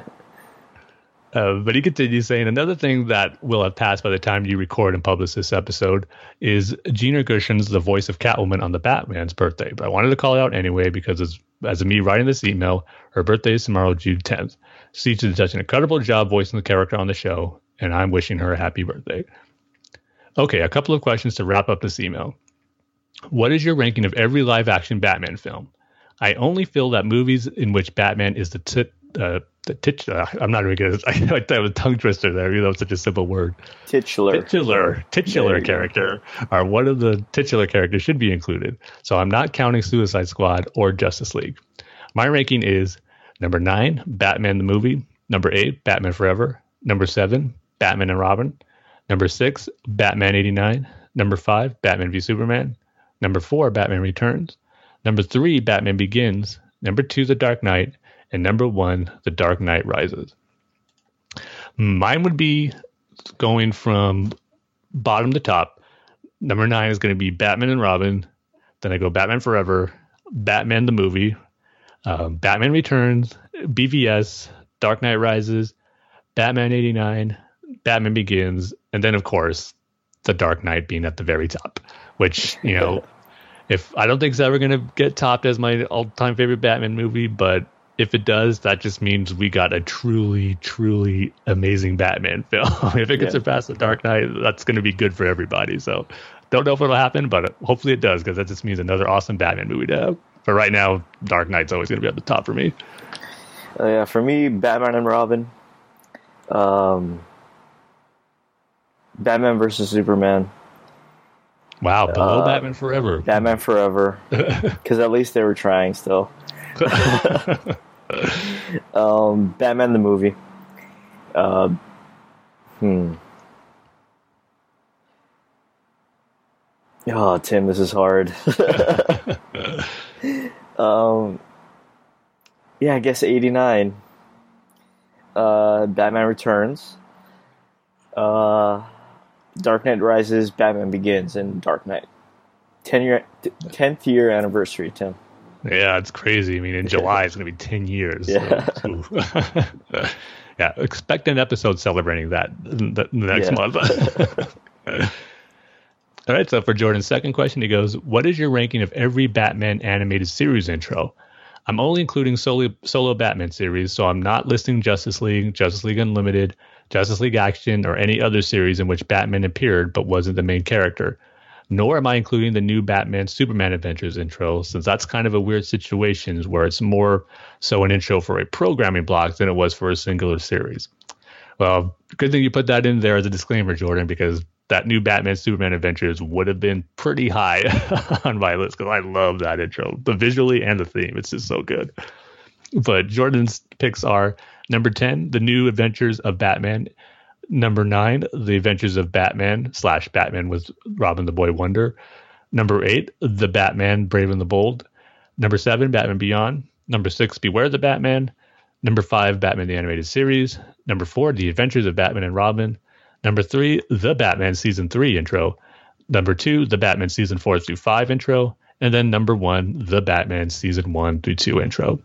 Uh, but he continues saying another thing that will have passed by the time you record and publish this episode is Gina Gershon's the voice of Catwoman on the Batman's birthday. But I wanted to call it out anyway because as, as of me writing this email, her birthday is tomorrow, June 10th. She did such an incredible job voicing the character on the show, and I'm wishing her a happy birthday. Okay, a couple of questions to wrap up this email. What is your ranking of every live action Batman film? I only feel that movies in which Batman is the tit, uh, the titular. I'm not really good. I know I was a tongue twister there, even though it's such a simple word. Titular, titular, titular character, or one of the titular characters should be included. So I'm not counting Suicide Squad or Justice League. My ranking is number nine, Batman the movie. Number eight, Batman Forever. Number seven, Batman and Robin. Number six, Batman '89. Number five, Batman v Superman. Number four, Batman Returns. Number three, Batman Begins. Number two, The Dark Knight. And number one, The Dark Knight Rises. Mine would be going from bottom to top. Number nine is going to be Batman and Robin. Then I go Batman Forever, Batman the movie, um, Batman Returns, BVS, Dark Knight Rises, Batman 89, Batman Begins, and then, of course, The Dark Knight being at the very top, which, you know, if I don't think it's ever going to get topped as my all-time favorite Batman movie, but if it does, that just means we got a truly, truly amazing Batman film. if it can yeah. surpass The Dark Knight, that's going to be good for everybody. So, don't know if it'll happen, but hopefully it does because that just means another awesome Batman movie to have. But right now, Dark Knight's always going to be at the top for me. Uh, yeah, for me, Batman and Robin, um, Batman versus Superman, Wow, below uh, Batman Forever. Batman Forever, because at least they were trying still. um, Batman the movie. Uh, hmm. Oh, Tim, this is hard. um, yeah, I guess eighty nine. Uh, Batman Returns. Uh Dark Knight Rises, Batman Begins, and Dark Knight. Ten year, tenth year anniversary, Tim. Yeah, it's crazy. I mean, in July it's going to be ten years. Yeah. So, yeah. Expect an episode celebrating that the, next yeah. month. All right. So for Jordan's second question, he goes, "What is your ranking of every Batman animated series intro?" I'm only including solo solo Batman series, so I'm not listing Justice League, Justice League Unlimited, Justice League Action, or any other series in which Batman appeared but wasn't the main character. Nor am I including the new Batman Superman Adventures intro, since that's kind of a weird situation where it's more so an intro for a programming block than it was for a singular series. Well, good thing you put that in there as a disclaimer, Jordan, because that new Batman Superman Adventures would have been pretty high on my list because I love that intro, the visually and the theme. It's just so good. But Jordan's picks are Number 10, The New Adventures of Batman. Number 9, The Adventures of Batman slash Batman with Robin the Boy Wonder. Number 8, The Batman Brave and the Bold. Number 7, Batman Beyond. Number 6, Beware the Batman. Number 5, Batman the Animated Series. Number 4, The Adventures of Batman and Robin. Number 3, The Batman Season 3 intro. Number 2, The Batman Season 4 through 5 intro. And then number 1, The Batman Season 1 through 2 intro.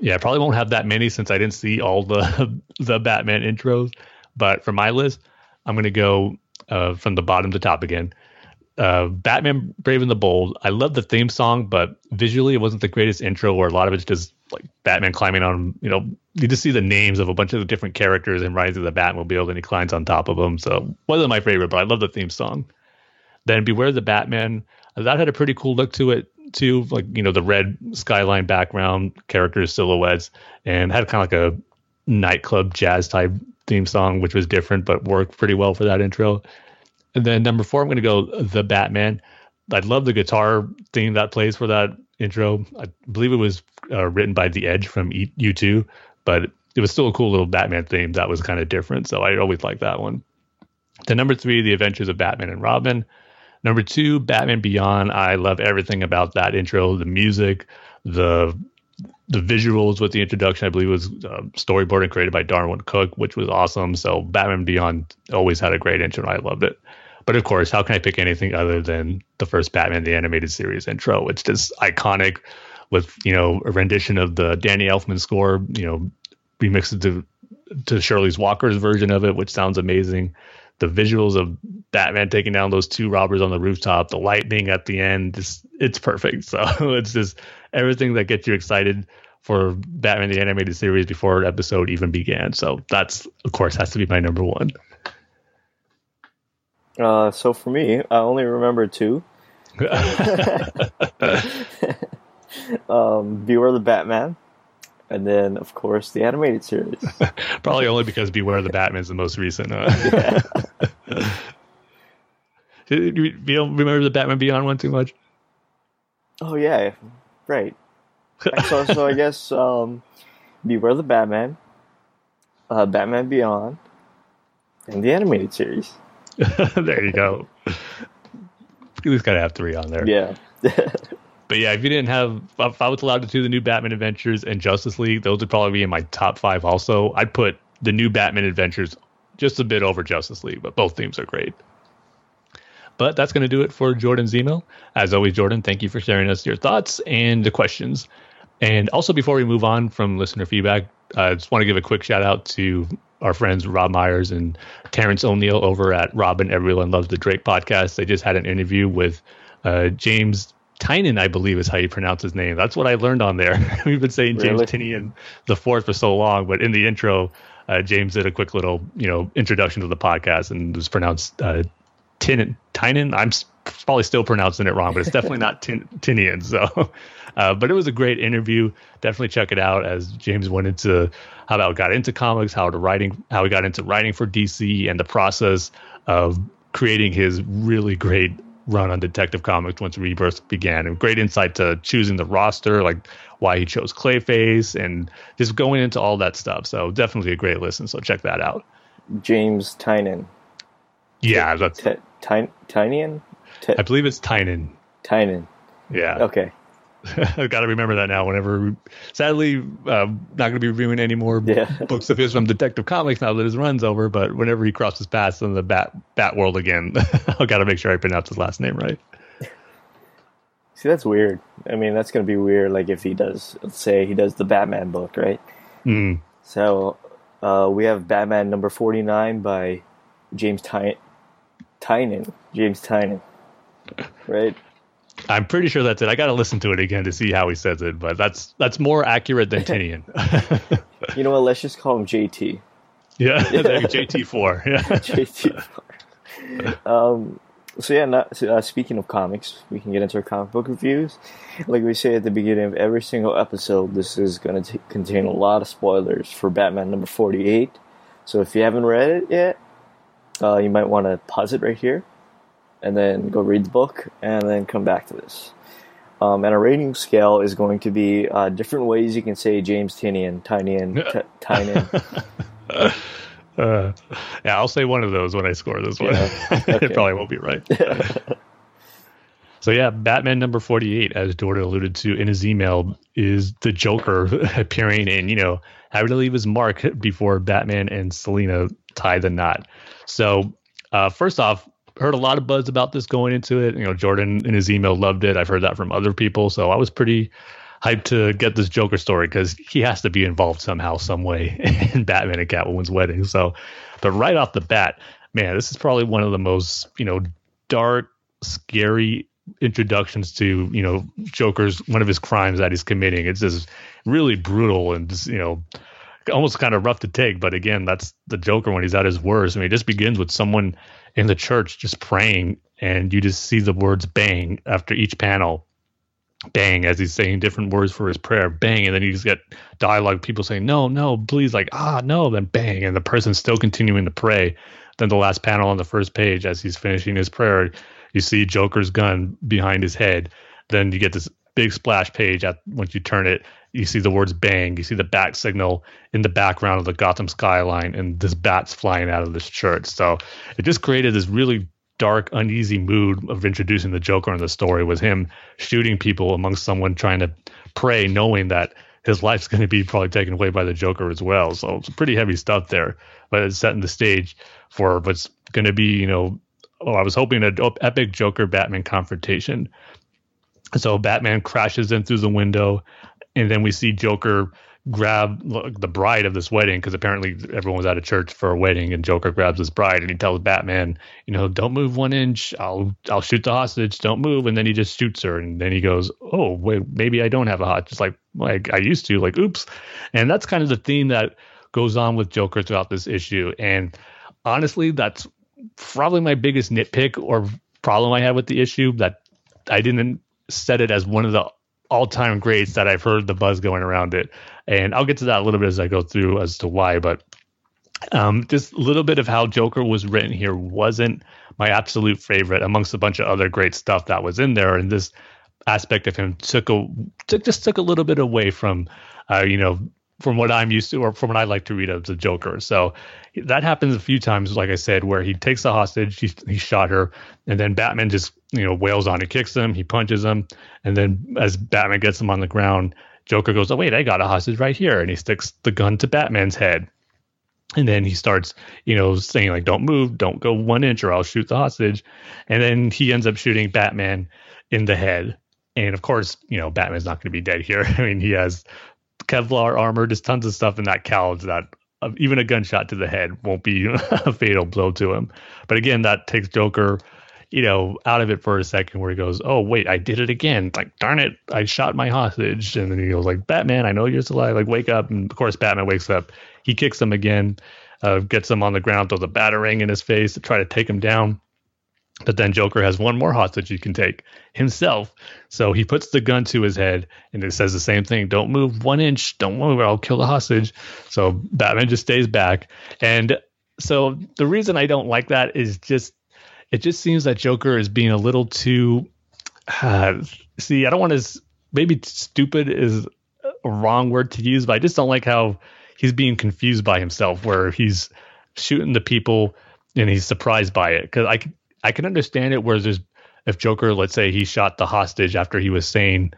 Yeah, I probably won't have that many since I didn't see all the the Batman intros. But for my list, I'm going to go uh, from the bottom to top again. Uh, Batman Brave and the Bold. I love the theme song, but visually it wasn't the greatest intro. Where a lot of it's just like Batman climbing on. You know, you just see the names of a bunch of the different characters and rides of the Batmobile, and he climbs on top of them. So wasn't my favorite, but I love the theme song. Then Beware the Batman. That had a pretty cool look to it too, like you know the red skyline background, characters silhouettes, and had kind of like a nightclub jazz type theme song, which was different but worked pretty well for that intro. And then number four, I'm going to go the Batman. I love the guitar theme that plays for that intro. I believe it was uh, written by The Edge from U2, but it was still a cool little Batman theme that was kind of different. So I always like that one. Then number three, The Adventures of Batman and Robin. Number two, Batman Beyond. I love everything about that intro, the music, the the visuals with the introduction. I believe was uh, storyboard and created by Darwyn Cooke, which was awesome. So Batman Beyond always had a great intro. I loved it. But of course, how can I pick anything other than the first Batman the animated series intro? It's just iconic with you know a rendition of the Danny Elfman score, you know, remixed to to Shirley's Walker's version of it, which sounds amazing the visuals of Batman taking down those two robbers on the rooftop, the lightning at the end, just it's perfect. So it's just everything that gets you excited for Batman the animated series before episode even began. So that's of course has to be my number one. Uh, so for me, I only remember two. um, Beware the Batman and then of course the animated series. Probably only because Beware the Batman is the most recent. Huh? you, you don't remember the Batman Beyond one too much? Oh yeah, right. so, so I guess um, Beware the Batman, uh, Batman Beyond, and the animated series. there you go. You least gotta have three on there. Yeah. But yeah, if you didn't have, if I was allowed to do the new Batman Adventures and Justice League, those would probably be in my top five. Also, I'd put the new Batman Adventures just a bit over Justice League, but both themes are great. But that's going to do it for Jordan's email. As always, Jordan, thank you for sharing us your thoughts and the questions. And also, before we move on from listener feedback, I just want to give a quick shout out to our friends Rob Myers and Terrence O'Neill over at Robin Everyone Loves the Drake podcast. They just had an interview with uh, James Tynion, I believe, is how you pronounce his name. That's what I learned on there. We've been saying James really? The fourth for so long, but in the intro, uh, James did a quick little, you know, introduction to the podcast and was pronounced uh, Tin Tynan. I'm probably still pronouncing it wrong, but it's definitely not tin, Tinian. So, uh, but it was a great interview. Definitely check it out as James went into how about got into comics, how to writing, how he got into writing for DC, and the process of creating his really great run on Detective Comics once Rebirth began, and great insight to choosing the roster, like why he chose Clayface, and just going into all that stuff. So definitely a great listen. So check that out. James Tynan. Yeah, that's T- Ty- Tynian. T- I believe it's Tynan. Tynan. Yeah. Okay. I've got to remember that now. Whenever, sadly, uh, not going to be reviewing any more yeah. books of his from Detective Comics now that his run's over. But whenever he crosses paths in the Bat Bat world again, I've got to make sure I pronounce his last name right. See, that's weird. I mean, that's going to be weird. Like if he does, let's say he does the Batman book, right? Mm. So uh, we have Batman number forty nine by James Ty- Tynan. James Tynan, right? I'm pretty sure that's it. I got to listen to it again to see how he says it, but that's that's more accurate than Tinian. you know what? Let's just call him JT. Yeah, JT4. Yeah, JT4. Um, so yeah, not, uh, speaking of comics, we can get into our comic book reviews. Like we say at the beginning of every single episode, this is going to contain a lot of spoilers for Batman number 48. So if you haven't read it yet, uh, you might want to pause it right here and then go read the book and then come back to this. Um, and a rating scale is going to be uh, different ways you can say James Tinian, Tynian, t- Tynian. Uh, yeah, I'll say one of those when I score this one. Yeah. Okay. it probably won't be right. so yeah, Batman number forty-eight, as Jordan alluded to in his email, is the Joker appearing in you know having to leave his mark before Batman and Selina tie the knot. So uh, first off, heard a lot of buzz about this going into it. You know, Jordan in his email loved it. I've heard that from other people, so I was pretty hyped to get this Joker story because he has to be involved somehow, some way in Batman and Catwoman's wedding. So, but right off the bat, man, this is probably one of the most you know dark, scary introductions to you know Joker's one of his crimes that he's committing. It's just really brutal and just, you know almost kind of rough to take. But again, that's the Joker when he's at his worst. I mean, it just begins with someone in the church just praying, and you just see the words "bang" after each panel, bang as he's saying different words for his prayer, bang, and then you just get dialogue, people saying no, no, please, like ah, no, then bang, and the person's still continuing to pray. Then the last panel on the first page, as he's finishing his prayer, you see Joker's gun behind his head. Then you get this big splash page at once you turn it you see the words bang you see the bat signal in the background of the gotham skyline and this bat's flying out of this church. So it just created this really dark uneasy mood of introducing the joker in the story was him shooting people amongst someone trying to pray knowing that his life's going to be probably taken away by the joker as well. So it's pretty heavy stuff there but it's setting the stage for what's going to be you know oh, I was hoping an oh, epic Joker Batman confrontation. So Batman crashes in through the window, and then we see Joker grab the bride of this wedding because apparently everyone was at a church for a wedding, and Joker grabs his bride and he tells Batman, you know, don't move one inch, I'll I'll shoot the hostage, don't move, and then he just shoots her, and then he goes, oh wait, maybe I don't have a hostage, just like like I used to, like oops, and that's kind of the theme that goes on with Joker throughout this issue, and honestly, that's probably my biggest nitpick or problem I have with the issue that I didn't set it as one of the all-time greats that I've heard the buzz going around it, and I'll get to that a little bit as I go through as to why. But um, just a little bit of how Joker was written here wasn't my absolute favorite amongst a bunch of other great stuff that was in there, and this aspect of him took a took just took a little bit away from, uh, you know, from what I'm used to or from what I like to read of the Joker. So that happens a few times, like I said, where he takes the hostage, he, he shot her, and then Batman just, you know, wails on, he kicks him, he punches him, and then as Batman gets him on the ground, Joker goes, Oh, wait, I got a hostage right here. And he sticks the gun to Batman's head. And then he starts, you know, saying, like, don't move, don't go one inch or I'll shoot the hostage. And then he ends up shooting Batman in the head. And of course, you know, Batman's not going to be dead here. I mean, he has Kevlar armor, just tons of stuff in that couch that uh, even a gunshot to the head won't be a fatal blow to him. But again, that takes Joker, you know, out of it for a second where he goes, "Oh wait, I did it again! Like darn it, I shot my hostage." And then he goes like, "Batman, I know you're still alive. Like wake up!" And of course, Batman wakes up. He kicks him again, uh, gets him on the ground, throws a batarang in his face to try to take him down. But then Joker has one more hostage he can take himself. So he puts the gun to his head and it says the same thing don't move one inch, don't move, or I'll kill the hostage. So Batman just stays back. And so the reason I don't like that is just, it just seems that Joker is being a little too, uh, see, I don't want to, maybe stupid is a wrong word to use, but I just don't like how he's being confused by himself, where he's shooting the people and he's surprised by it. Because I I can understand it where there's if Joker, let's say he shot the hostage after he was saying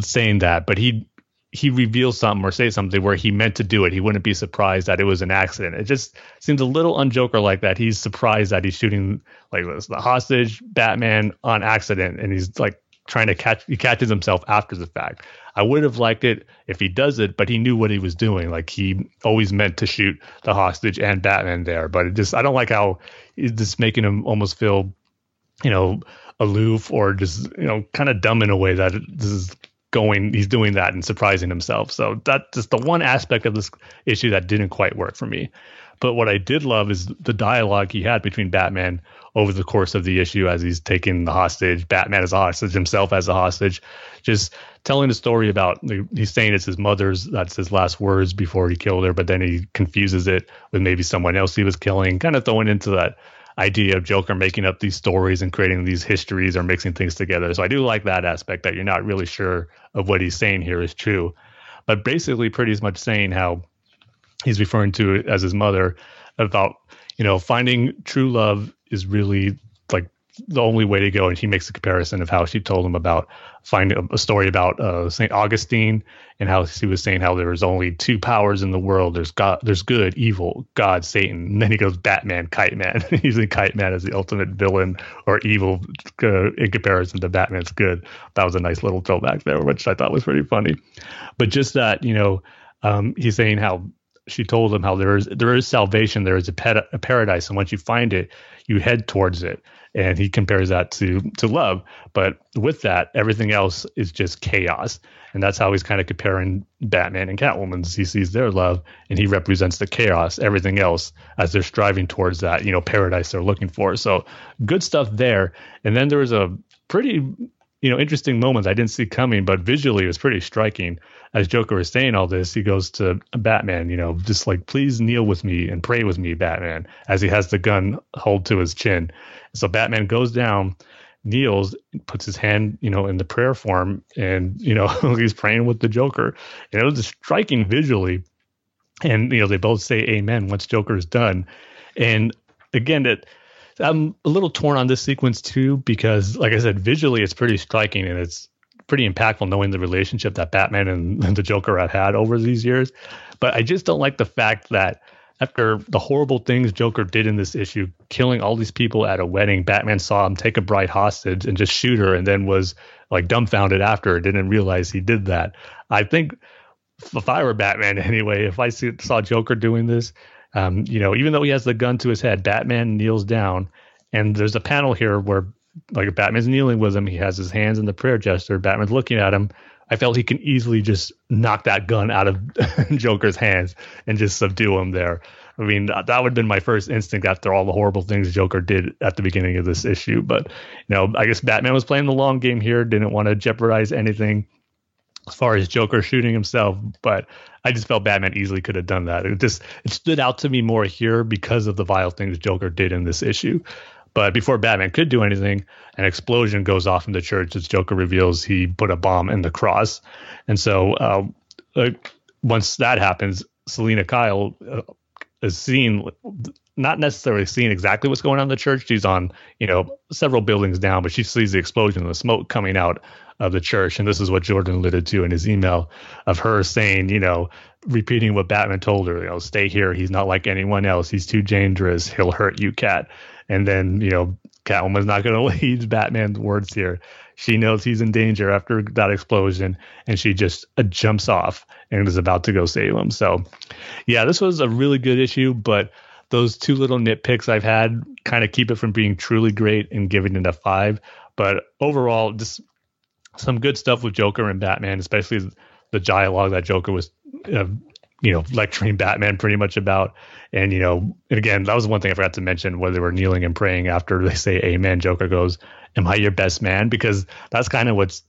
saying that, but he he reveals something or say something where he meant to do it, he wouldn't be surprised that it was an accident. It just seems a little unjoker like that. He's surprised that he's shooting like this, the hostage Batman on accident, and he's like trying to catch he catches himself after the fact. I would have liked it if he does it, but he knew what he was doing. Like he always meant to shoot the hostage and Batman there. But it just I don't like how it's just making him almost feel, you know, aloof or just you know kind of dumb in a way that this is going he's doing that and surprising himself. So that's just the one aspect of this issue that didn't quite work for me. But what I did love is the dialogue he had between Batman over the course of the issue as he's taking the hostage, Batman as a hostage, himself as a hostage, just telling a story about he's saying it's his mother's, that's his last words before he killed her, but then he confuses it with maybe someone else he was killing, kind of throwing into that idea of Joker making up these stories and creating these histories or mixing things together. So I do like that aspect that you're not really sure of what he's saying here is true. But basically, pretty much saying how he's referring to it as his mother about you know finding true love is really like the only way to go and he makes a comparison of how she told him about finding a, story about uh, St. Augustine and how she was saying how there's only two powers in the world there's God there's good evil God Satan and then he goes Batman Kite Man using Kite Man as the ultimate villain or evil uh, in comparison to Batman's good that was a nice little throwback there which I thought was pretty funny but just that you know um, he's saying how she told him how there is there is salvation, there is a, pet, a paradise, and once you find it, you head towards it. And he compares that to to love, but with that, everything else is just chaos, and that's how he's kind of comparing Batman and Catwoman. He sees their love, and he represents the chaos, everything else, as they're striving towards that you know paradise they're looking for. So good stuff there. And then there was a pretty you know interesting moments I didn't see coming, but visually it was pretty striking. As Joker was saying all this, he goes to Batman, you know, just like please kneel with me and pray with me, Batman, as he has the gun hold to his chin. So Batman goes down, kneels, puts his hand, you know, in the prayer form, and you know he's praying with the Joker. And it was striking visually, and you know they both say Amen once Joker is done, and again it I'm a little torn on this sequence too because, like I said, visually it's pretty striking and it's pretty impactful knowing the relationship that Batman and, and the Joker have had over these years. But I just don't like the fact that after the horrible things Joker did in this issue, killing all these people at a wedding, Batman saw him take a bride hostage and just shoot her and then was like dumbfounded after, didn't realize he did that. I think if I were Batman anyway, if I see, saw Joker doing this, um, you know, even though he has the gun to his head, Batman kneels down, and there's a panel here where like Batman's kneeling with him. He has his hands in the prayer gesture. Batman's looking at him. I felt he can easily just knock that gun out of Joker's hands and just subdue him there. I mean, that would have been my first instinct after all the horrible things Joker did at the beginning of this issue. But, you know, I guess Batman was playing the long game here, didn't want to jeopardize anything as far as Joker shooting himself, but I just felt Batman easily could have done that. It just it stood out to me more here because of the vile things Joker did in this issue. But before Batman could do anything, an explosion goes off in the church as Joker reveals he put a bomb in the cross. And so uh, uh, once that happens, Selina Kyle uh, is seen not necessarily seeing exactly what's going on in the church. She's on, you know, several buildings down, but she sees the explosion, and the smoke coming out of the church. And this is what Jordan alluded to in his email of her saying, you know, repeating what Batman told her, you know, stay here. He's not like anyone else. He's too dangerous. He'll hurt you, Cat. And then, you know, Catwoman's not going to heed Batman's words here. She knows he's in danger after that explosion, and she just uh, jumps off and is about to go save him. So, yeah, this was a really good issue, but those two little nitpicks I've had kind of keep it from being truly great and giving it a five. But overall, just some good stuff with Joker and Batman, especially the dialogue that Joker was, uh, you know, lecturing Batman pretty much about. And, you know, and again, that was one thing I forgot to mention where they were kneeling and praying after they say amen. Joker goes, Am I your best man? Because that's kind of what's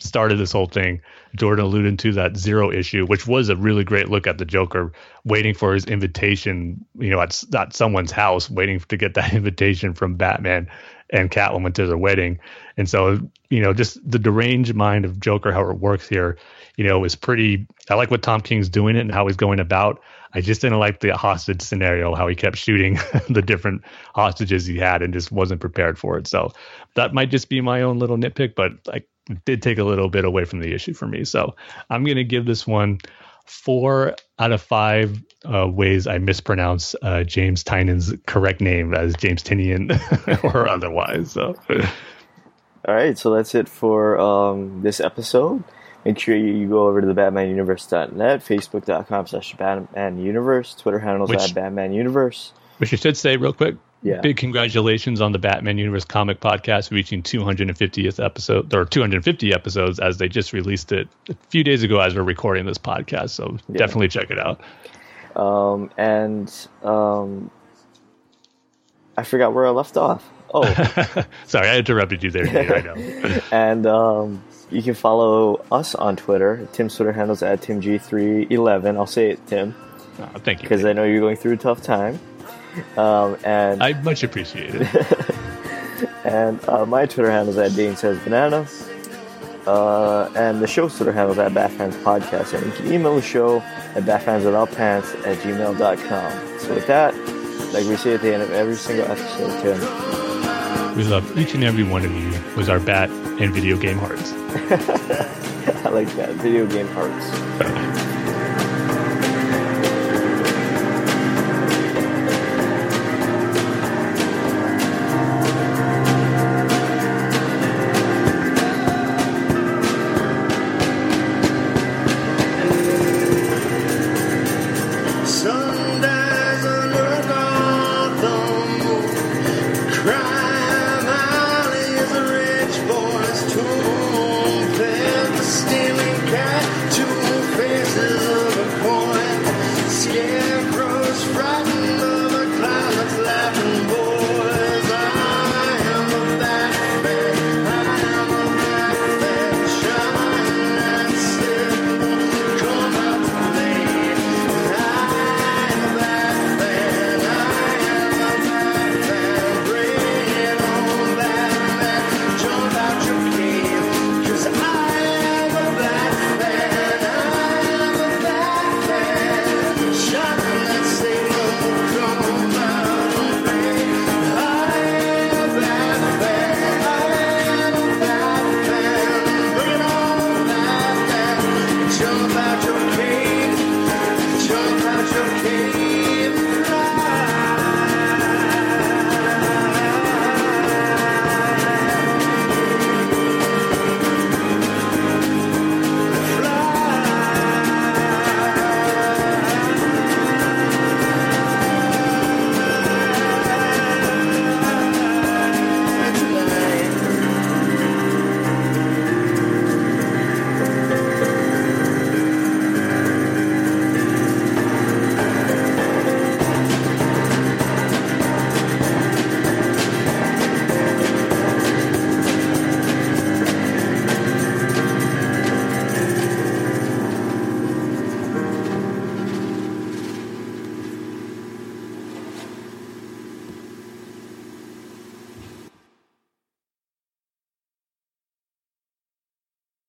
started this whole thing. Jordan alluded to that zero issue, which was a really great look at the Joker waiting for his invitation, you know, at, at someone's house, waiting to get that invitation from Batman and Catwoman to their wedding. And so, you know, just the deranged mind of Joker, how it works here, you know, is pretty. I like what Tom King's doing it and how he's going about. I just didn't like the hostage scenario, how he kept shooting the different hostages he had and just wasn't prepared for it. So that might just be my own little nitpick, but I did take a little bit away from the issue for me. So I'm going to give this one four out of five uh, ways I mispronounce uh, James Tynion's correct name as James Tinian or otherwise. So. All right, so that's it for um, this episode. Make sure you go over to the BatmanUniverse.net, Facebook.com slash BatmanUniverse, Twitter handles which, at BatmanUniverse. Which you should say real quick, yeah. Big congratulations on the Batman Universe comic podcast reaching 250th episode or 250 episodes as they just released it a few days ago as we're recording this podcast. So yeah. definitely check it out. Um, and um, I forgot where I left off. Oh, sorry, I interrupted you there. Dave, I know. and um, you can follow us on Twitter. Tim's Twitter handles at timg311. I'll say it, Tim. Oh, thank you. Because I know you're going through a tough time. Um, and I much appreciate it. and uh, my Twitter handle is at Dane Says Banana. Uh, and the show's Twitter handle is at Batfans Podcast. And you can email the show at batfanswithoutpants at gmail.com. So with that, like we say at the end of every single episode, Tim. We love each and every one of you with our bat and video game hearts. I like that. Video game hearts.